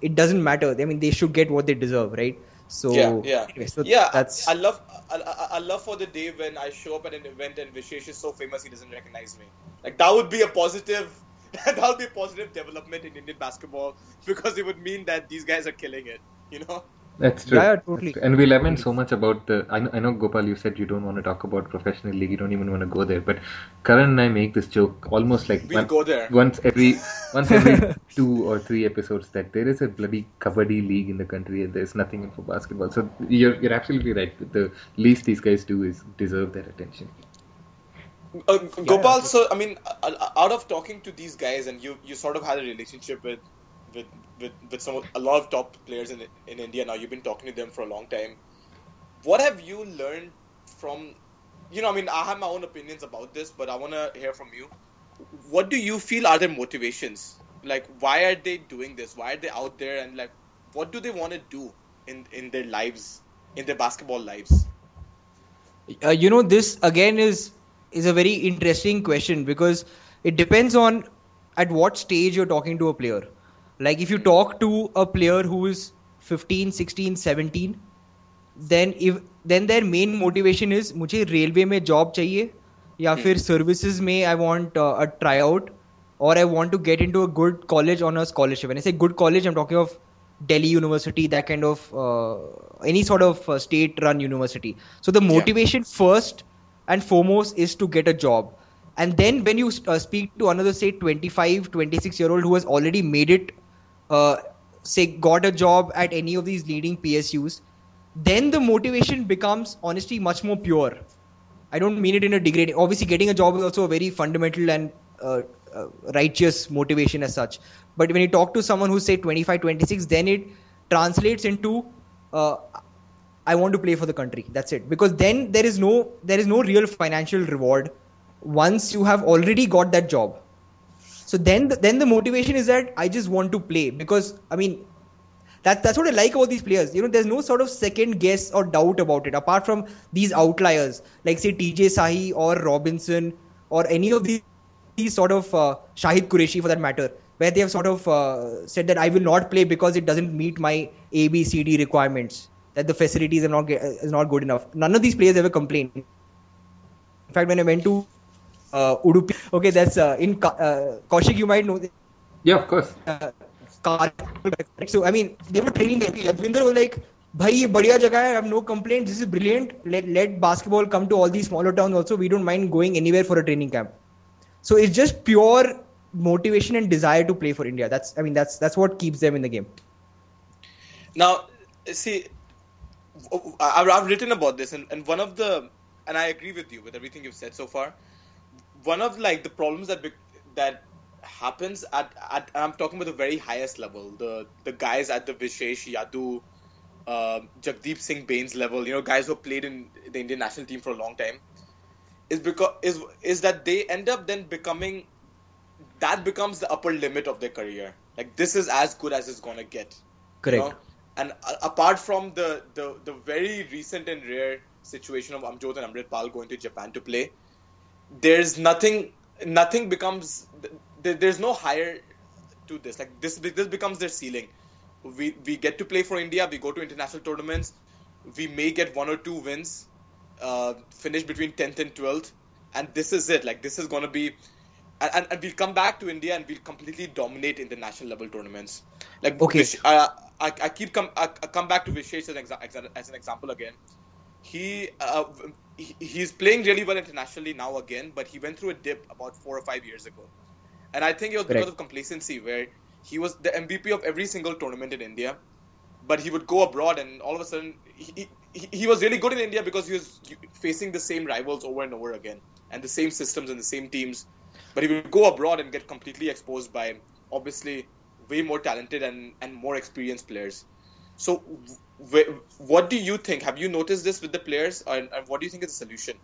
it doesn't matter. I mean, they should get what they deserve, right? So yeah, yeah, anyway, so yeah. That's I, love I, I, I love for the day when I show up at an event and Vishesh is so famous he doesn't recognize me. Like that would be a positive. that would be a positive development in Indian basketball because it would mean that these guys are killing it. You know. That's true. Yeah, yeah, totally. And we lament so much about the. I know, I know, Gopal, you said you don't want to talk about professional league. You don't even want to go there. But Karan and I make this joke almost like We'll go there. once every once every two or three episodes that there is a bloody kabaddi league in the country and there's nothing in for basketball. So you're you're absolutely right. The least these guys do is deserve their attention. Uh, Gopal, so I mean, uh, uh, out of talking to these guys, and you you sort of had a relationship with with with, with some a lot of top players in in India now. You've been talking to them for a long time. What have you learned from? You know, I mean, I have my own opinions about this, but I want to hear from you. What do you feel are their motivations? Like, why are they doing this? Why are they out there? And like, what do they want to do in in their lives, in their basketball lives? uh, you know this again is is a very interesting question because it depends on at what stage you're talking to a player like if you talk to a player who is 15 16 17 then if then their main motivation is मुझे railway में job चाहिए या फिर services में I want a try out or I want to get into a good college on a scholarship. When I say good college, I'm talking of Delhi University, that kind of uh, any sort of uh, state-run university. So the motivation first and foremost is to get a job, and then when you uh, speak to another say 25, 26 year old who has already made it, uh, say got a job at any of these leading PSUs, then the motivation becomes honestly much more pure. I don't mean it in a degrading. Obviously, getting a job is also a very fundamental and uh, uh, righteous motivation as such. But when you talk to someone who's say 25, 26, then it translates into uh, I want to play for the country. That's it. Because then there is no there is no real financial reward once you have already got that job. So then the, then the motivation is that I just want to play because I mean that, that's what I like about these players. You know, there's no sort of second guess or doubt about it. Apart from these outliers, like say TJ Sahi or Robinson or any of these, these sort of uh, Shahid Qureshi for that matter, where they have sort of uh, said that I will not play because it doesn't meet my A, B, C, D requirements. That the facilities are not is not good enough. None of these players ever complain. In fact, when I went to uh, Udupi, okay, that's uh, in Ka- uh, Kaushik. You might know Yeah, of course. uh, car. So I mean, they were training every. Ravinder was like, भाई ये बढ़िया जगह है, I have no complaint. This is brilliant. Let let basketball come to all these smaller towns also. We don't mind going anywhere for a training camp. So it's just pure motivation and desire to play for India. That's I mean that's that's what keeps them in the game. Now, see, I- I've written about this, and, and one of the, and I agree with you with everything you've said so far. One of like the problems that bec- that happens at, at and I'm talking about the very highest level, the the guys at the Vishesh Yadu, uh, Jagdeep Singh Bains level, you know, guys who have played in the Indian national team for a long time, is because is is that they end up then becoming that becomes the upper limit of their career. Like this is as good as it's gonna get. you Correct. know? And uh, apart from the, the the very recent and rare situation of Amjot and Amrit Pal going to Japan to play, there's nothing nothing becomes there's no higher to this. Like this this becomes their ceiling. We we get to play for India. We go to international tournaments. We may get one or two wins, uh, finish between tenth and twelfth, and this is it. Like this is gonna be and, and, and we'll come back to India and we'll completely dominate in the national level tournaments. Like Okay. Vish, uh, I, I keep come I, I come back to Vishesh as an, exa- as an example again. He, uh, he he's playing really well internationally now again, but he went through a dip about four or five years ago, and I think it was because of complacency where he was the MVP of every single tournament in India, but he would go abroad and all of a sudden he, he, he was really good in India because he was facing the same rivals over and over again and the same systems and the same teams. But he would go abroad and get completely exposed by obviously way more talented and, and more experienced players. So, what do you think? Have you noticed this with the players, and, and what do you think is the solution?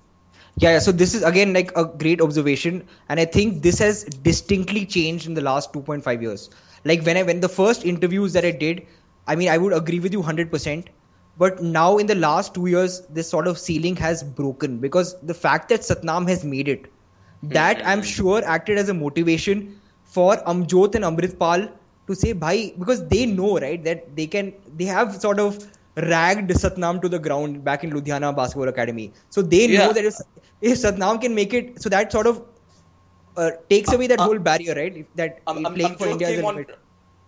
Yeah, yeah. So this is again like a great observation, and I think this has distinctly changed in the last 2.5 years. Like when I when the first interviews that I did, I mean I would agree with you 100%. But now in the last two years, this sort of ceiling has broken because the fact that Satnam has made it, that hmm. I'm sure acted as a motivation for Amjot and Amrit Pal to say, "Bhai," because they know right that they can they have sort of ragged Satnam to the ground back in Ludhiana Basketball Academy. So they Yeah. know that if, if Satnam can make it, so that sort of uh, takes away that uh, whole barrier, right? If that Um, um, playing for Amjot India is on.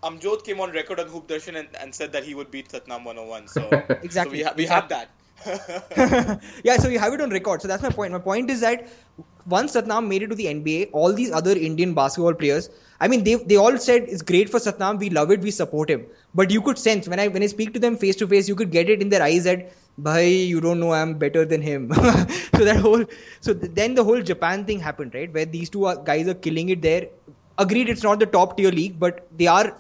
Amjot came on record on Hoop Darshan and, and said that he would beat Satnam 101. So, Exactly, so we, ha- we have that. yeah, so you have it on record. So that's my point. My point is that once Satnam made it to the NBA, all these other Indian basketball players, I mean, they they all said it's great for Satnam. We love it. We support him. But you could sense when I when I speak to them face to face, you could get it in their eyes that, "Bhai, you don't know I'm better than him." so that whole so th- then the whole Japan thing happened, right? Where these two are, guys are killing it there. Agreed, it's not the top tier league, but they are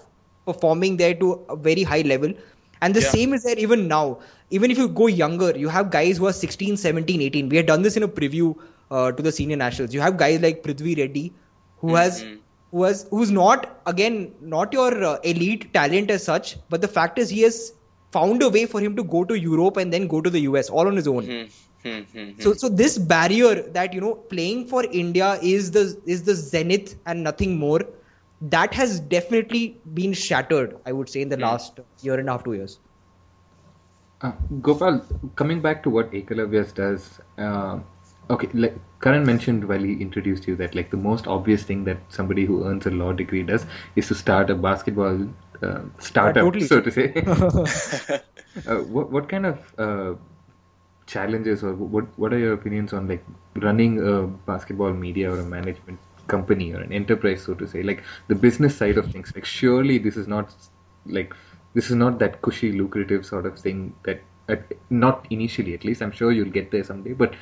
performing there to a very high level. And the Yeah. same is there even now. Even if you go younger, you have guys who are 16, 17, 18. We had done this in a preview uh, to the senior nationals. You have guys like Prithvi Reddy, who has Mhm. who has who's not again not your uh, elite talent as such, but the fact is he has found a way for him to go to Europe and then go to the US all on his own. Hmm, hmm, hmm, hmm. So so this barrier that you know playing for India is the is the zenith and nothing more. That has definitely been shattered, I would say, in the Hmm. last year and a half, two years. Uh, Gopal, coming back to what Ekalavyas does, uh, okay, like Karan mentioned while he introduced you that like the most obvious thing that somebody who earns a law degree does is to start a basketball uh, startup, totally. so to say. uh, what what kind of uh, challenges or what what are your opinions on like running a basketball media or a management company or an enterprise, so to say, like the business side of things? Like surely this is not like this is not that cushy, lucrative sort of thing that at, not initially at least. I'm sure you'll get there someday, but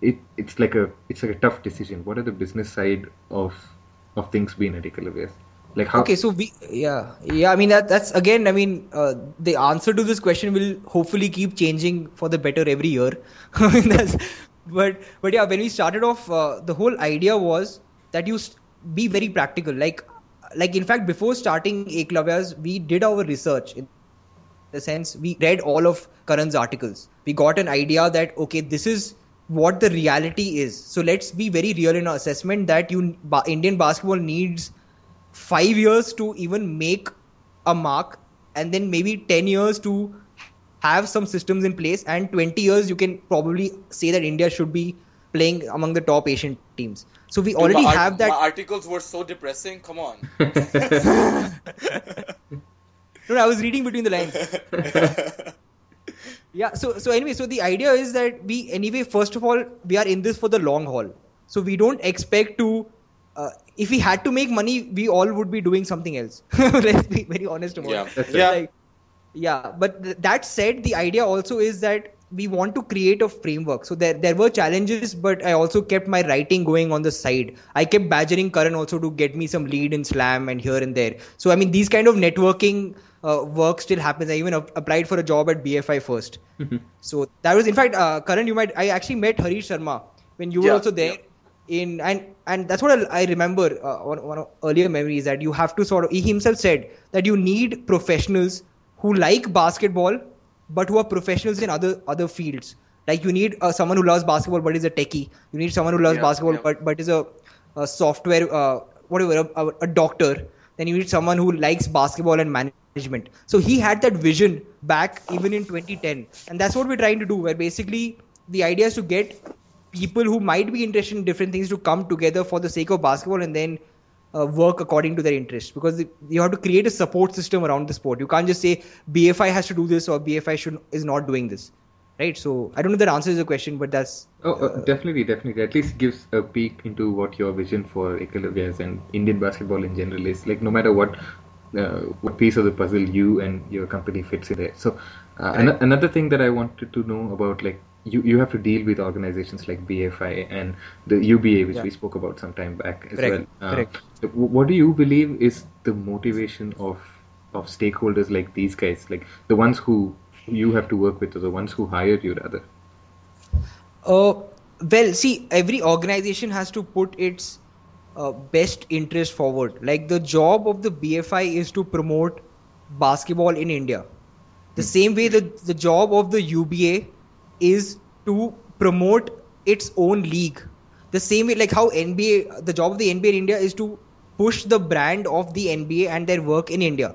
it it's like a it's like a tough decision. What are the business side of of things being at Ekalavyas? Like how? Okay, so we yeah yeah. I mean that that's again. I mean uh, the answer to this question will hopefully keep changing for the better every year. but but yeah, when we started off, uh, the whole idea was that you be very practical. Like like in fact, before starting Eklavya's, we did our research. In the sense, we read all of Karan's articles. We got an idea that okay, this is what the reality is. So let's be very real in our assessment that you Indian basketball needs five years to even make a mark and then maybe 10 years to have some systems in place and 20 years you can probably say that india should be playing among the top asian teams so we Dude, already art- have that My articles were so depressing. Come on. no, no, i was reading between the lines yeah so so anyway so the idea is that we anyway first of all we are in this for the long haul so we don't expect to uh, if we had to make money we all would be doing something else let's be very honest about Yeah. it yeah. like, yeah but th- that said the idea also is that we want to create a framework. So there there were challenges but i also kept my writing going on the side. I kept badgering karan also to get me some lead in slam and here and there. So i mean these kind of networking uh, work still happens. I even ap- applied for a job at bfi 1st so that was in fact uh, karan you might i actually met harish sharma when you were Yeah, also there in and and that's what I, I remember uh, one, one of earlier memories that you have to sort of he himself said that you need professionals who like basketball but who are professionals in other other fields. Like you need uh, someone who loves basketball but is a techie. You need someone who loves Yeah, basketball yeah. but but is a, a software uh, whatever a, a, a doctor. Then you need someone who likes basketball and management. So he had that vision back even in 2010 and that's what we're trying to do. Where basically the idea is to get people who might be interested in different things to come together for the sake of basketball and then uh, work according to their interests because you have to create a support system around the sport you can't just say bfi has to do this or bfi should is not doing this right so i don't know if that answers the question but that's Oh, uh, definitely, definitely. At least gives a peek into what your vision for Ekalavyas and Indian basketball in general is. Like, no matter what uh, what piece of the puzzle you and your company fits in there. So, uh, ano- another thing that I wanted to know about, like, you, you have to deal with organizations like BFI and the UBA, which Yeah. we spoke about some time back as Correct, well. Uh, correct. What do you believe is the motivation of of stakeholders like these guys, like the ones who you have to work with, or the ones who hired you, rather? Uh, well, see, every organization has to put its uh, best interest forward. Like the job of the BFI is to promote basketball in India. The same way the the job of the UBA is to promote its own league. The same way, like how NBA, the job of the NBA in India is to push the brand of the NBA and their work in India.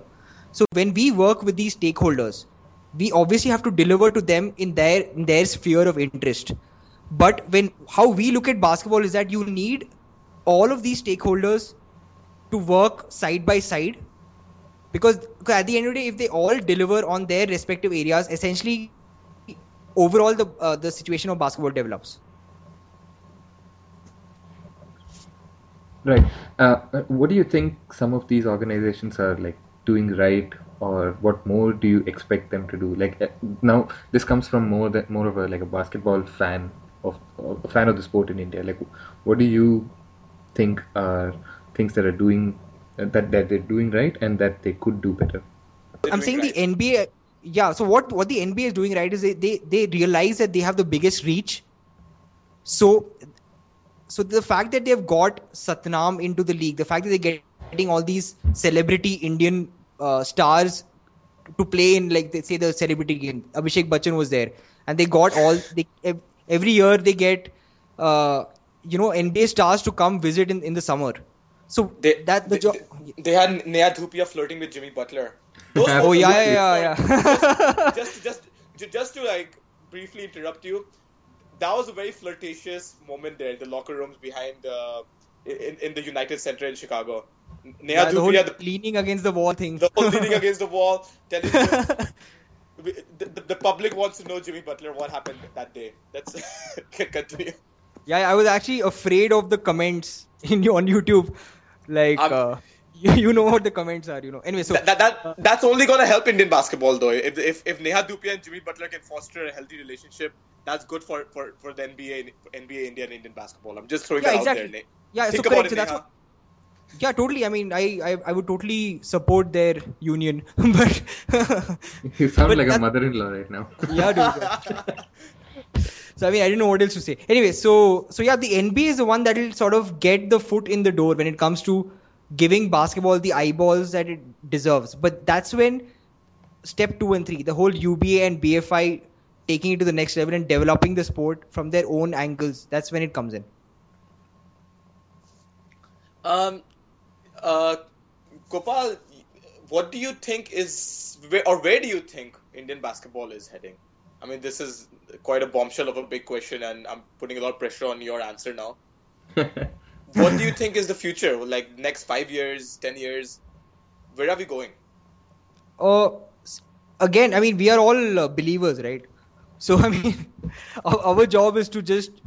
So when we work with these stakeholders, we obviously have to deliver to them in their in their sphere of interest. But when how we look at basketball is that you need all of these stakeholders to work side by side because because at the end of the day, if they all deliver on their respective areas, essentially overall the uh, the situation of basketball develops. Right. Uh, uh, what do you think some of these organizations are like doing right, or what more do you expect them to do? Like uh, now, this comes from more that more of a like a basketball fan of, of a fan of the sport in India. Like, what do you think are things that are doing uh, that that they're doing right and that they could do better? I'm doing saying the NBA. Yeah. So what what the NBA is doing right is they they, they realize that they have the biggest reach. So so the fact that they've got Satnam into the league, the fact that they're getting all these celebrity Indian uh, stars to play in like they say the celebrity game. Abhishek Bachchan was there, and they got all they every year they get uh, you know NBA stars to come visit in, in the summer. So They, that the they, job. they, they had Neha Dhupia flirting with Jimmy Butler. Those Oh, yeah, yeah, yeah, yeah. just, just, just, just to like briefly interrupt you, that was a very flirtatious moment there in the locker rooms behind the in, in the United Center in Chicago. Neha Yeah, the whole the, leaning against the wall thing. the whole leaning against the wall, telling the, the, the public wants to know Jimmy Butler what happened that day. That's continue. Yeah, I was actually afraid of the comments in on YouTube. Like, Um, uh, you, you know what the comments are, you know. Anyway, so that, that, that that's only gonna help Indian basketball though. If if if Neha Dhupia and Jimmy Butler can foster a healthy relationship, that's good for for, for the NBA NBA Indian Indian basketball. I'm just throwing yeah, that exactly. out there. Nate. Yeah, Think so about correct. it, So that's what. Yeah, totally. I mean, I, I I would totally support their union, but You sound But like a mother-in-law right now. yeah, dude. so I mean, I didn't know what else to say. Anyway, so so yeah, the NBA is the one that will sort of get the foot in the door when it comes to giving basketball the eyeballs that it deserves. But that's when step two and three, the whole UBA and BFI taking it to the next level and developing the sport from their own angles. That's when it comes in. Um, uh, Gopal, what do you think is, or where do you think Indian basketball is heading? I mean, this is quite a bombshell of a big question, and I'm putting a lot of pressure on your answer now. What do you think is the future? Like next five years, ten years, where are we going? Uh, again, I mean, we are all uh, believers, right? So I mean, our, our job is to just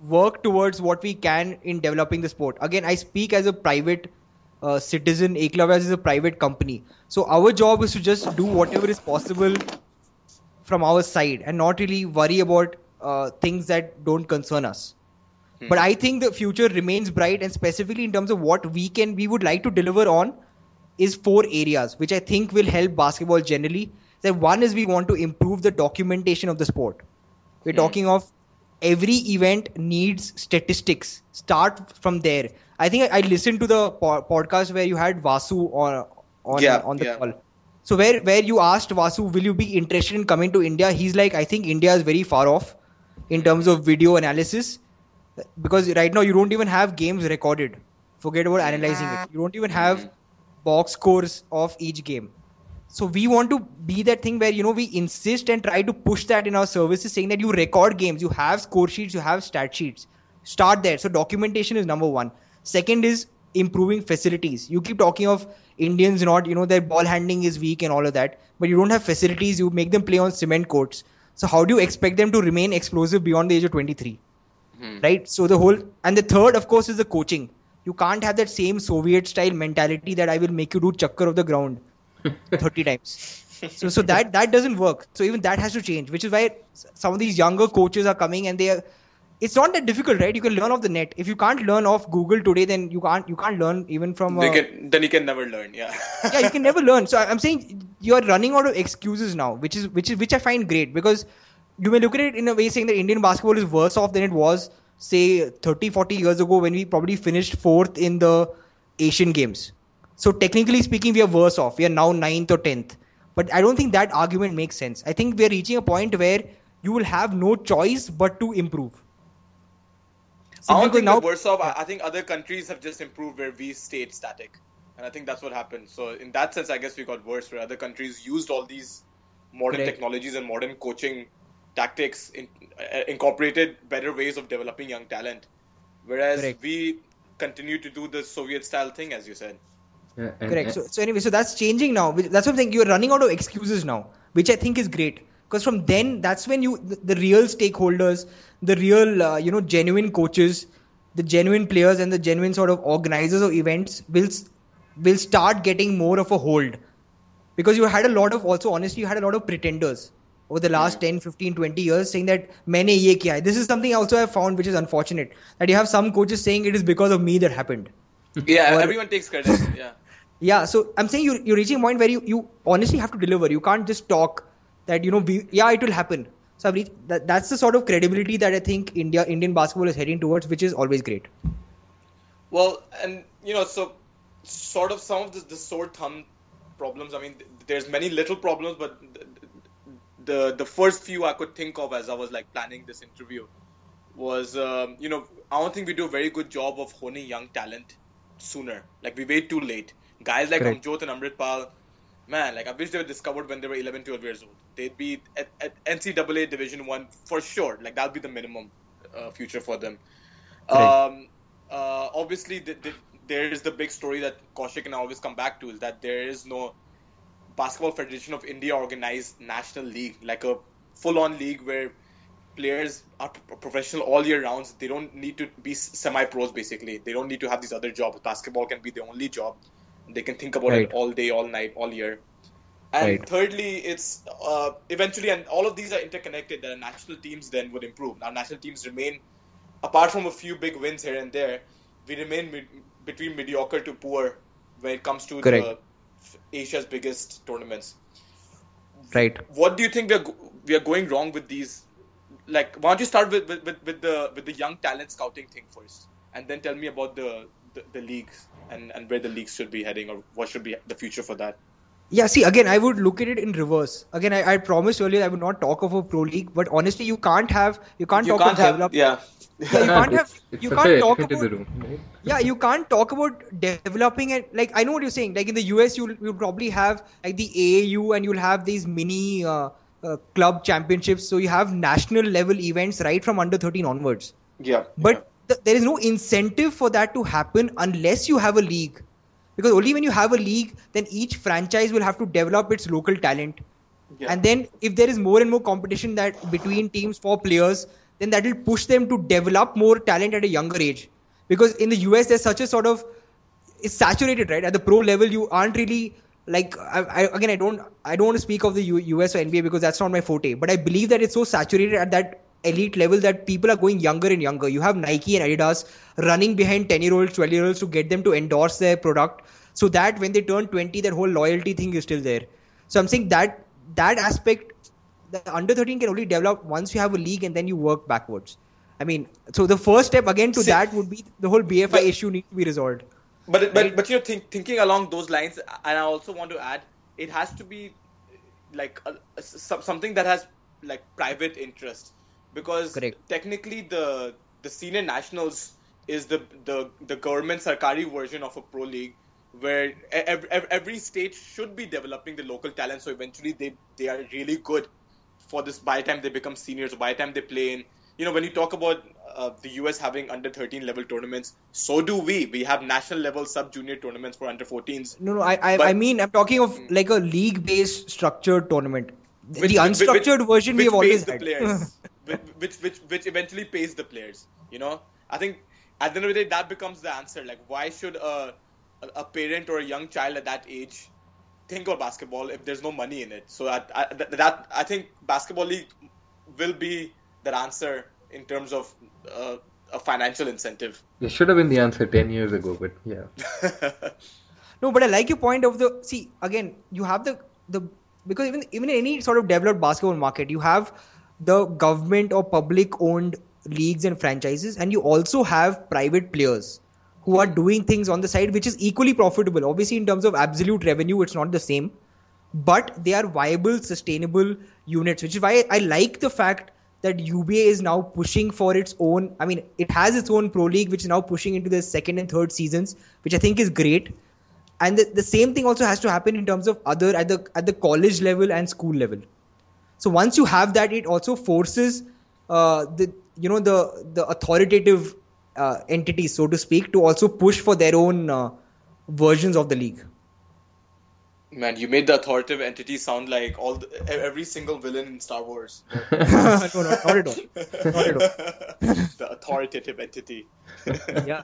work towards what we can in developing the sport. Again, I speak as a private uh, citizen. Eklavya is a private company. So our job is to just do whatever is possible from our side and not really worry about uh, things that don't concern us. Hmm. But I think the future remains bright, and specifically in terms of what we can, we would like to deliver on, is four areas which I think will help basketball generally. That one is we want to improve the documentation of the sport. We're hmm. talking of every event needs statistics. Start from there. I think I, I listened to the po- podcast where you had Vasu on on Yeah, on the yeah. call. So where where you asked Vasu, will you be interested in coming to India? He's like, I think India is very far off in terms of video analysis because right now you don't even have games recorded. Forget about analyzing it. You don't even have box scores of each game. So we want to be that thing where you know we insist and try to push that in our services, saying that you record games, you have score sheets, you have stat sheets. Start there. So documentation is number one. Second is improving facilities. You keep talking of Indians not, you know, their ball handling is weak and all of that, but you don't have facilities. You make them play on cement courts. So how do you expect them to remain explosive beyond the age of 23? Right. So the whole and the third, of course, is the coaching. You can't have that same Soviet style mentality that I will make you do chakkar of the ground 30 times. So so that that doesn't work. So even that has to change, which is why some of these younger coaches are coming and they are. It's not that difficult, right? You can learn off the net. If you can't learn off Google today, then you can't you can't learn even from. Uh, can, then you can never learn. Yeah. yeah, you can never learn. So I'm saying you are running out of excuses now, which is which is which I find great because you may look at it in a way saying that Indian basketball is worse off than it was say 30 40 years ago when we probably finished fourth in the Asian games. So technically speaking we are worse off. We are now ninth or 10th. But I don't think that argument makes sense. I think we are reaching a point where you will have no choice but to improve. I don't think now- worse off. I, I think other countries have just improved where we stayed static, and I think that's what happened. So in that sense, I guess we got worse where other countries used all these modern Correct. technologies and modern coaching tactics, in, uh, incorporated better ways of developing young talent, whereas Correct. we continue to do the Soviet style thing, as you said. Yeah, and- Correct. and- So, so anyway, so that's changing now. That's what I'm saying. You're running out of excuses now, which I think is great. Because from then, that's when you, the, the real stakeholders, the real, uh, you know, genuine coaches, the genuine players, and the genuine sort of organizers of events will will start getting more of a hold. Because you had a lot of, also honestly, you had a lot of pretenders over the last 10 15 20 years saying that many, ye kiya this is something also i found which is unfortunate that you have some coaches saying it is because of me that happened. Yeah or, everyone takes credit yeah. Yeah so i'm saying you, you're reaching a point where you, you honestly have to deliver. You can't just talk that you know be, yeah it will happen. So I've reached, that, that's the sort of credibility that i think india indian basketball is heading towards which is always great. Well and you know so sort of some of the, the sore thumb problems i mean there's many little problems but the the first few I could think of as I was like planning this interview was, um, you know, I don't think we do a very good job of honing young talent sooner. Like we wait too late. Guys like Correct. Amjot and Amritpal, man, like I wish they were discovered when they were 11, 12 years old. They'd be at, at NCAA Division One for sure. Like that'd be the minimum uh, future for them. Um, uh, obviously, the, the, there is the big story that Kaushik and I always come back to is that there is no Basketball Federation of India organized national league, like a full-on league where players are professional all year rounds. They don't need to be semi-pros. Basically, they don't need to have these other jobs. Basketball can be the only job. They can think about Right. it all day, all night, all year. And Right. thirdly, it's uh, eventually, and all of these are interconnected. That national teams then would improve. Now, national teams remain, apart from a few big wins here and there, we remain mid- between mediocre to poor when it comes to Correct. the Asia's biggest tournaments. Right. What do you think we are we are going wrong with these? Like, why don't you start with, with, with, the with the young talent scouting thing first, and then tell me about the the, the leagues and, and where the leagues should be heading or what should be the future for that. Yeah, see, again, I would look at it in reverse. Again, I, I promised earlier I would not talk of a pro league, but honestly, you can't have, you can't you talk can't of have develop- yeah. Yeah, you can't have, it's, it's you can't a talk about, the room, right? yeah you can't talk about developing it like i know what you're saying like in the us you'll, you'll probably have like the aau and you'll have these mini uh, uh, club championships so you have national level events right from under 13 onwards Yeah. but th- there is no incentive for that to happen unless you have a league because only when you have a league then each franchise will have to develop its local talent Yeah. And then if there is more and more competition that between teams for players, then that will push them to develop more talent at a younger age. Because in the US, there's such a sort of it's saturated, right? At the pro level, you aren't really like I, I, again I don't I don't want to speak of the U, US or NBA because that's not my forte. But I believe that it's so saturated at that elite level that people are going younger and younger. You have Nike and Adidas running behind 10 year olds, 12 year olds to get them to endorse their product so that when they turn 20, that whole loyalty thing is still there. So I'm saying that that aspect, the under 13 can only develop once you have a league and then you work backwards. I mean, so the first step again to See- that would be the whole BFI But- issue need to be resolved. But but Right. but you know, think, thinking along those lines, and I also want to add, it has to be like a, a- some- something that has like private interest, because Correct. technically the the senior nationals is the the the government sarkari version of a pro league, where every, every state should be developing the local talent, so eventually they they are really good for this by the time they become seniors, by the time they play in. You know, when you talk about uh, the US having under 13 level tournaments, so do we. We have national level sub junior tournaments for under 14s. No, no, I, I, But- I mean, I'm talking of like a league-based structured tournament. The which- which- unstructured version we which have always the had. players, which, which which which eventually pays the players. You know, I think at the end of the day that becomes the answer. Like, why should a, a parent or a young child at that age think about basketball if there's no money in it? So I, I, that, that I think basketball league will be that answer in terms of uh, a financial incentive. It should have been the answer 10 years ago, but yeah. No, but I like your point of the see again. You have the the because even even in any sort of developed basketball market, you have the government or public owned leagues and franchises, and you also have private players who are doing things on the side, which is equally profitable. Obviously, in terms of absolute revenue, it's not the same, but they are viable, sustainable units, which is why I like the fact that UBA is now pushing for its own. I mean, it has its own pro league, which is now pushing into the second and third seasons, which I think is great. And the, the same thing also has to happen in terms of other at the at the college level and school level. So once you have that, it also forces uh, the you know the the authoritative uh, entities, so to speak, to also push for their own uh, versions of the league. Man, you made the authoritative entity sound like all the, every single villain in Star Wars. no, no, not at all. Not at all. the authoritative entity. Yeah.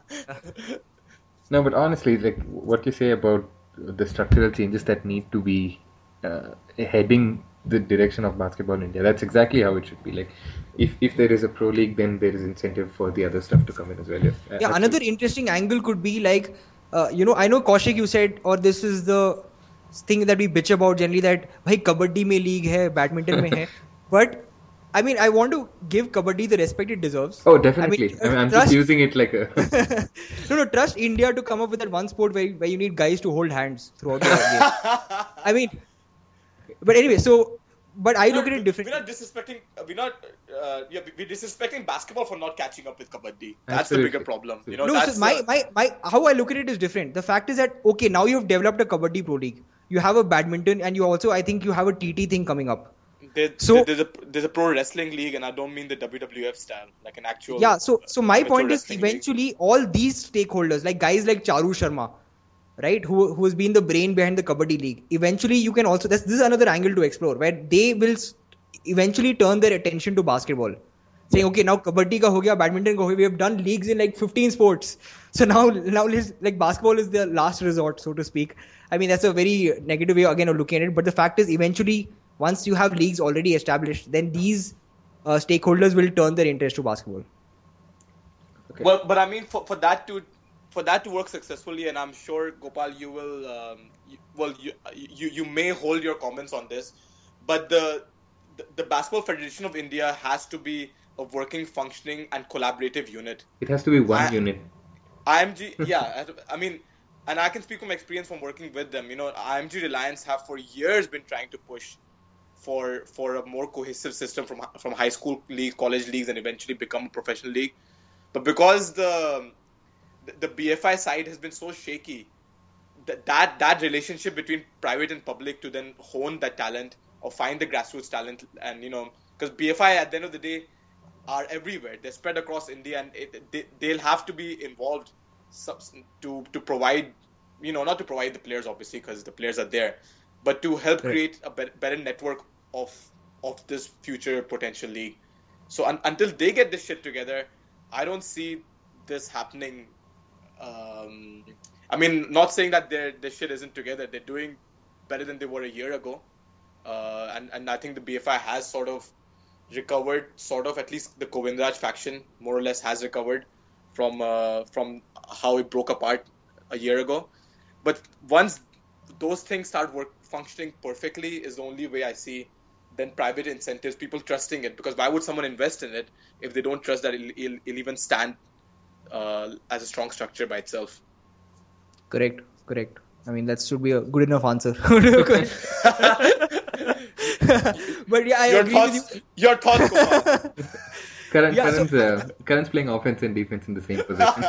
No, but honestly, like what you say about the structural changes that need to be uh, heading the direction of basketball in India, that's exactly how it should be. Like, if if there is a pro league, then there is incentive for the other stuff to come in as well. Yeah, yeah another interesting angle could be like uh, you know i know kaushik you said or this is the thing that we bitch about generally that bhai kabaddi mein league hai badminton mein hai but i mean i want to give kabaddi the respect it deserves Oh, definitely. I uh, mean, I'm trust- just using it like a. no no trust india to come up with that one sport where, where you need guys to hold hands throughout the game i mean but anyway so but i look at it differently We're not disrespecting. We're not. Uh, yeah, we're disrespecting basketball for not catching up with kabaddi. That's Absolutely. the bigger problem. You know, no, that's so my, my, my, how I look at it is different. The fact is that, okay, now you've developed a Kabaddi Pro League. You have a badminton and you also, I think you have a TT thing coming up. there- so- there's a there's a pro wrestling league, and I don't mean the WWF style, like an actual. Yeah, so, so my point is wrestling league. eventually all these stakeholders, like guys like Charu Sharma, right, who, who has been the brain behind the Kabaddi League, eventually you can also, this, this is another angle to explore where they will eventually turn their attention to basketball. Saying, okay, now Kabaddi ka ho gaya, badminton ka ho gaya, we have done leagues in like 15 sports. So now, now like basketball is the last resort, so to speak. I mean, that's a very negative way again of looking at it. But the fact is, eventually, once you have leagues already established, then these uh, stakeholders will turn their interest to basketball. Okay. Well, but I mean, for, for that to for that to work successfully, and I'm sure Gopal, you will. Um, you, well, you, you you may hold your comments on this, but the, the basketball federation of India has to be a working, functioning, and collaborative unit. it has to be one I- unit. IMG, yeah, I- I mean, and I can speak from experience from working with them. You know, IMG Reliance have for years been trying to push for for a more cohesive system from from high school league, college leagues, and eventually become a professional league. But because the the BFI side has been so shaky, that that that relationship between private and public to then hone that talent or find the grassroots talent, and you know, because BFI at the end of the day are everywhere. They're spread across India, and it, they, they'll have to be involved to to provide, you know, not to provide the players obviously because the players are there, but to help Right. create a bet- better network of of this future potential league. So un- until they get this shit together, I don't see this happening. Um, I mean, not saying that their their shit isn't together. They're doing better than they were a year ago, uh, and and I think the BFI has sort of recovered, sort of at least the Govindraj faction more or less has recovered from uh, from how it broke apart a year ago. But once those things start work functioning perfectly, is the only way I see then private incentives, people trusting it. Because why would someone invest in it if they don't trust that it'll, it'll, it'll even stand uh, as a strong structure by itself? Correct, correct. I mean, that should be a good enough answer. but yeah, I your agree thoughts, with you. Your thoughts. Karan, Yeah, so- uh, Karan's playing offense and defense in the same position.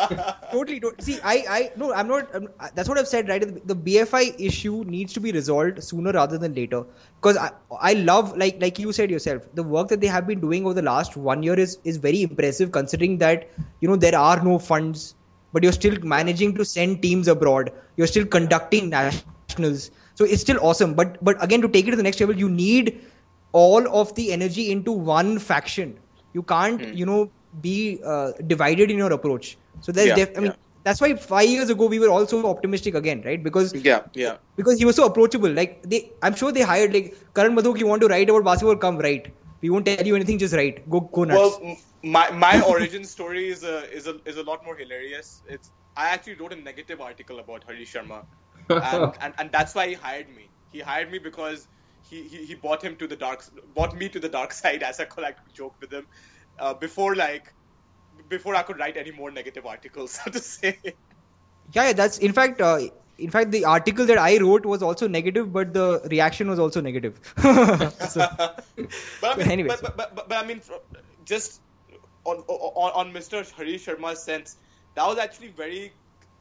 totally, totally. See, I, I, no, I'm not. I'm, that's what I've said, right? The BFI issue needs to be resolved sooner rather than later. Because I, I love, like, like you said yourself, the work that they have been doing over the last one year is is very impressive, considering that you know there are no funds, but you're still managing to send teams abroad. You're still conducting nationals, so it's still awesome. But but again, to take it to the next level, you need all of the energy into one faction. You can't, you know, be uh, divided in your approach. So there's, Yeah, def- I mean, yeah. that's why five years ago we were also optimistic again, right? Because yeah, yeah. because he was so approachable. Like they, I'm sure they hired like Karan Madhok. You want to write about basketball? Come write. We won't tell you anything. Just write. Go go nuts. Well, my my origin story is a is a is a lot more hilarious. It's I actually wrote a negative article about Harish Sharma, and, and and that's why he hired me. He hired me because he, he, he bought him to the dark bought me to the dark side as a collective joke with him uh, before like before I could write any more negative articles so to say. yeah, yeah, that's in fact. Uh, in fact, the article that I wrote was also negative, but the reaction was also negative. so, but I mean, Anyways. but, but, but, but I mean, just on, on on Mr. Harish Sharma's sense, that was actually very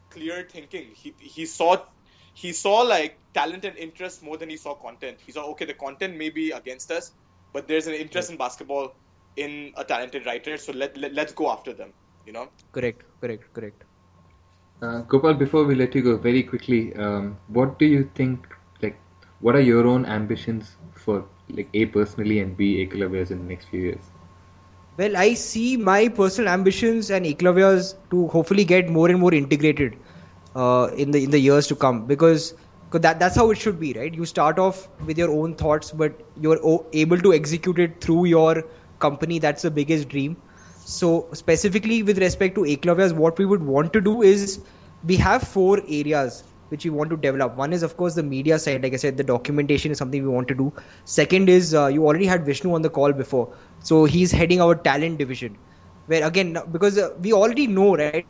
clear thinking. He he saw he saw like talent and interest more than he saw content. He saw okay, the content may be against us, but there's an interest in basketball in a talented writer, so let, let let's go after them. You know. correct, correct, correct. Uh, Gopal, before we let you go, very quickly, um, what do you think? Like, what are your own ambitions for, like, a personally and b Eklavya's in the next few years? Well, I see my personal ambitions and Eklavya's to hopefully get more and more integrated uh, in the in the years to come because that that's how it should be, right? You start off with your own thoughts, but you're o- able to execute it through your company. That's the biggest dream. So specifically with respect to Eklavya's, what we would want to do is we have four areas which we want to develop. One is of course the media side. Like I said, the documentation is something we want to do. Second is uh, you already had Vishnu on the call before, so he's heading our talent division. Where again, because uh, we already know right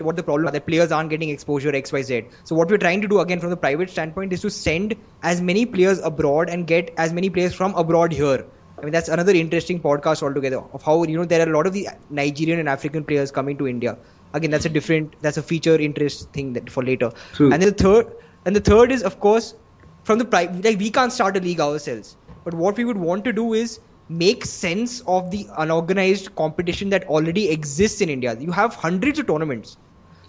what the problem are that players aren't getting exposure X Y Z. So what we're trying to do again from the private standpoint is to send as many players abroad and get as many players from abroad here. I mean that's another interesting podcast altogether of how you know there are a lot of the Nigerian and African players coming to India. Again, that's a different that's a feature interest thing that for later. True. And then the third and the third is of course from the pri- like we can't start a league ourselves. But what we would want to do is make sense of the unorganized competition that already exists in India. You have hundreds of tournaments.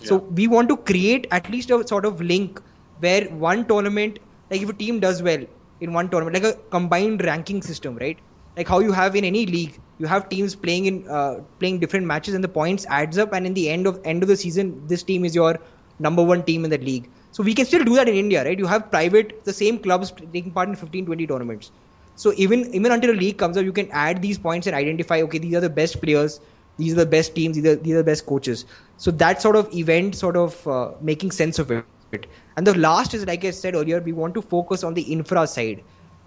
So we want to create at least a sort of link where one tournament, like if a team does well in one tournament, like a combined ranking system, right? Like how you have in any league, you have teams playing in uh, playing different matches, and the points adds up, and in the end of end of the season, this team is your number one team in that league. So we can still do that in India, right? You have private, the same clubs taking part in 15, 20 tournaments. So even even until a league comes up, you can add these points and identify, okay, these are the best players, these are the best teams these are, these are the best coaches. So that sort of event sort of uh, making sense of it. And the last is like i said earlier we want to focus on the infra side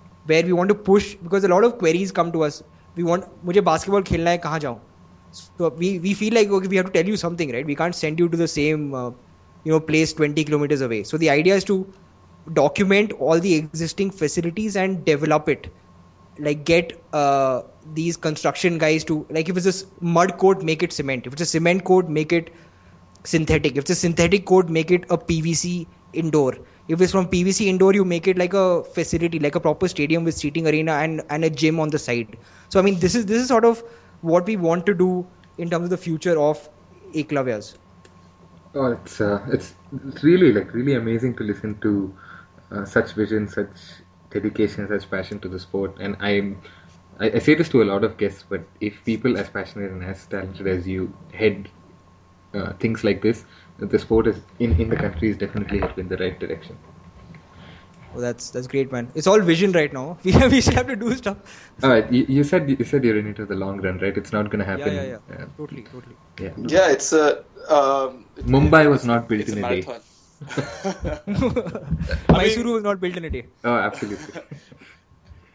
where we want to push because a lot of queries come to us. We want mujhe basketball khelna hai kahan jaun so we we feel like okay we have to tell you something right? We can't send you to the same uh, you know place 20 kilometers away. So the idea is to document all the existing facilities and develop it. Like get uh, these construction guys to like if it's a mud coat make it cement. If it's a cement coat make it synthetic. If it's a synthetic coat make it a pvc indoor. If it's from pvc indoor you make it like a facility like a proper stadium with seating arena and and a gym on the side. So i mean this is this is sort of what we want to do in terms of the future of eklavya's Oh, it's uh, it's it's really like really amazing to listen to uh, such vision, such dedication, such passion to the sport, and I'm. I, I say this to a lot of guests, but if people as passionate and as talented as you head uh, things like this, the sport is in, in the country is definitely headed in the right direction. Oh, that's that's great, man. It's all vision right now. We have, we still have to do stuff. All right, you, you said you said you're in it for the long run, right? It's not going to Yeah, happen. yeah, yeah. uh, Totally, totally. yeah. Yeah, it's a. Um, it- Mumbai was not built it's a in a day. marathon. Mysuru was not built in a day. Oh, absolutely.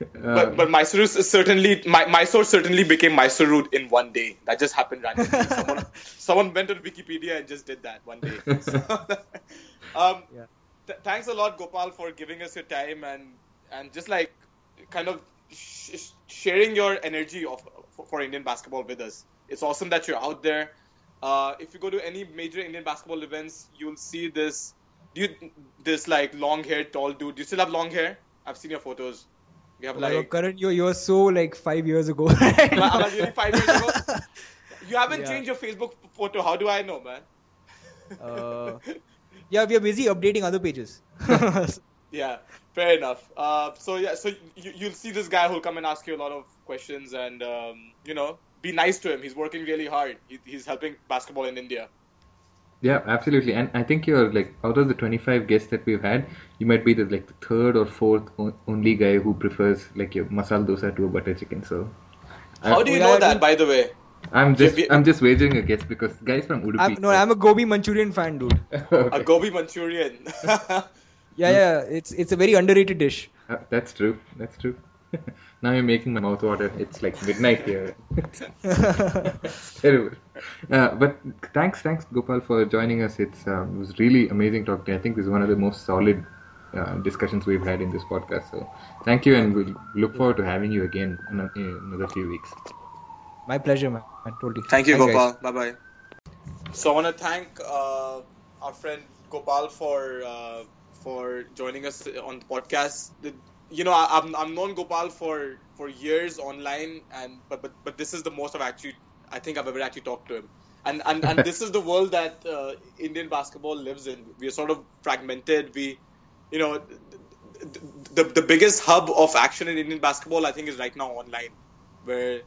Uh, But but Mysuru certainly my Mysore certainly became Mysuru in one day. That just happened randomly. someone someone went on Wikipedia and just did that one day. So, um, Yeah. th- thanks a lot, Gopal, for giving us your time and and just like kind of sh- sh- sharing your energy of for, for Indian basketball with us. It's awesome that you're out there. Uh, if you go to any major Indian basketball events, you'll see this. Do you this like long haired tall dude? Do you still have long hair? I've seen your photos. You have Like, like Karan, you you're so like five years ago. I- I really five years ago? You haven't Yeah. changed your Facebook photo. How do I know, man? Uh, yeah, we are busy updating other pages. Yeah, fair enough. Uh, so yeah, so you, you'll see this guy who'll come and ask you a lot of questions, and um, you know, be nice to him. He's working really hard. He, he's helping basketball in India. Yeah, absolutely. And I think you're like out of the 25 guests that we've had, you might be the like the third or fourth o- only guy who prefers like your masala dosa to a butter chicken. So How I, do you know I that, mean- by the way? I'm just we- I'm just wagering a guess because guys from Udupi. I'm, no, I'm a Gobi Manchurian fan, dude. A gobi Manchurian. Yeah, yeah, it's it's a very underrated dish. Uh, that's true. That's true. now you're making my mouth water. It's like midnight here. terrible. Uh, but thanks, thanks Gopal for joining us. It's um, it was really amazing talking. to you. I think this is one of the most solid uh, discussions we've had in this podcast. So thank you, and we'll look forward to having you again in, a, in another few weeks. My pleasure, man. Totally. Thank you, Thanks. Gopal. Bye bye. So I want to thank uh, our friend Gopal for uh, for joining us on the podcast. The, you know, I, I'm I'm known Gopal for for years online, and but but but this is the most I've actually I think I've ever actually talked to him. And and, and this is the world that uh, Indian basketball lives in. We are sort of fragmented. We, you know, the, the the biggest hub of action in Indian basketball I think is right now online, where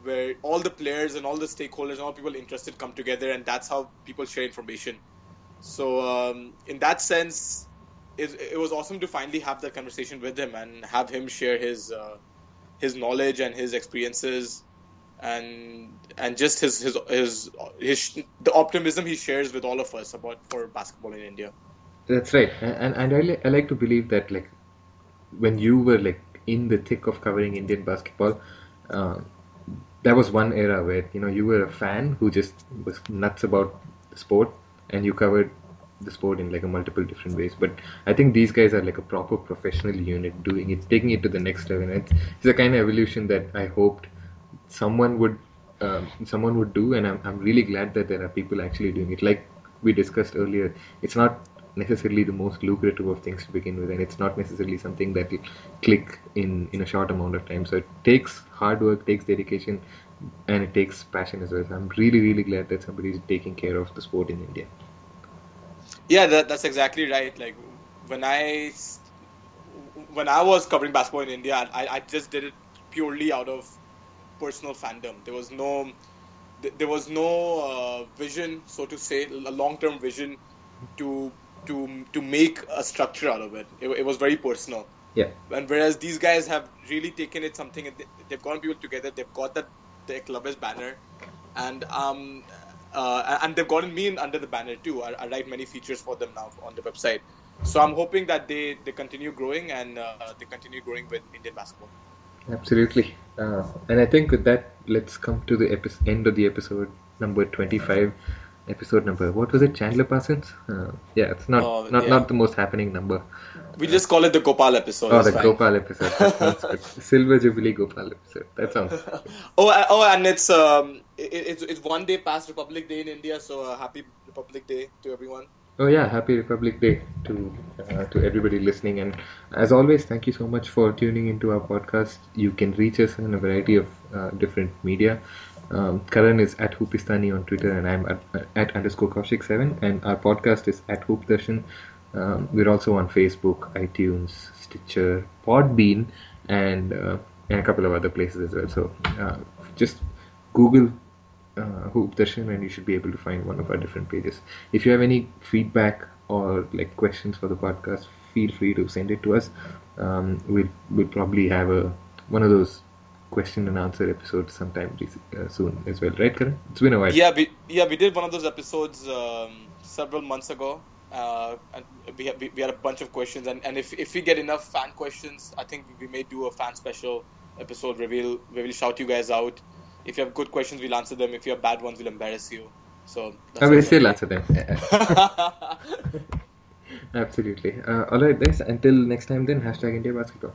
where all the players and all the stakeholders and all people interested come together, and that's how people share information. So, um, in that sense, it, it was awesome to finally have that conversation with him and have him share his uh, his knowledge and his experiences, and and just his his his, his the optimism he shares with all of us about for basketball in India. That's right, and and I, li- I like to believe that like when you were like in the thick of covering Indian basketball, uh, that was one era where you know you were a fan who just was nuts about the sport, and you covered the sport in like a multiple different ways. But I think these guys are like a proper professional unit doing it, taking it to the next level. And it's, it's a kind of evolution that I hoped someone would um, someone would do, and I'm I'm really glad that there are people actually doing it. Like we discussed earlier, it's not necessarily the most lucrative of things to begin with, and it's not necessarily something that will click in in a short amount of time. So it takes hard work, takes dedication, and it takes passion as well. So I'm really really glad that somebody is taking care of the sport in India. Yeah, that, that's exactly right. Like when I when I was covering basketball in India, I, I just did it purely out of personal fandom. There was no there was no uh, vision, so to say, a long term vision to to to make a structure out of it. It, it was very personal. Yeah. And whereas these guys have really taken it something, they- they've gotten people together. They've got that the club banner, and um, uh, and they've gotten me in under the banner too. I, I write many features for them now on the website. So I'm hoping that they, they continue growing and uh, they continue growing with Indian basketball. Absolutely. Uh, and I think with that, let's come to the epi- end of the episode number 25. Episode number, what was it, Chandler Parsons? Uh, yeah, it's not, Oh, not, yeah. not the most happening number. We just call it the Gopal episode. Oh, the fine. Gopal episode. That good. Silver Jubilee Gopal episode. That sounds. Oh, oh, and it's um, it, it's it's one day past Republic Day in India, so uh, happy Republic Day to everyone. Oh yeah, happy Republic Day to uh, to everybody listening, and as always, thank you so much for tuning into our podcast. You can reach us in a variety of uh, different media. Um, Karan is at Hoopistani on Twitter, and I'm at, at underscore Kaushik seven, and our podcast is at Hoop Darshan. Um, we're also on Facebook, iTunes, Stitcher, Podbean, and, uh, and a couple of other places as well. So uh, just Google uh, Hoop Darshan and you should be able to find one of our different pages. If you have any feedback or like questions for the podcast, feel free to send it to us. Um, we'll, we'll probably have a one of those question and answer episode sometime uh, soon as well, right, Karan? It's been a while. Yeah, we yeah we did one of those episodes um, several months ago. Uh, and we, had, we had a bunch of questions, and, and if, if we get enough fan questions, I think we may do a fan special episode where we'll, where we'll shout you guys out. If you have good questions, we'll answer them. If you have bad ones, we'll embarrass you. So I will still answer them. Absolutely. Uh, all right, guys. Until next time, then hashtag India Basketball.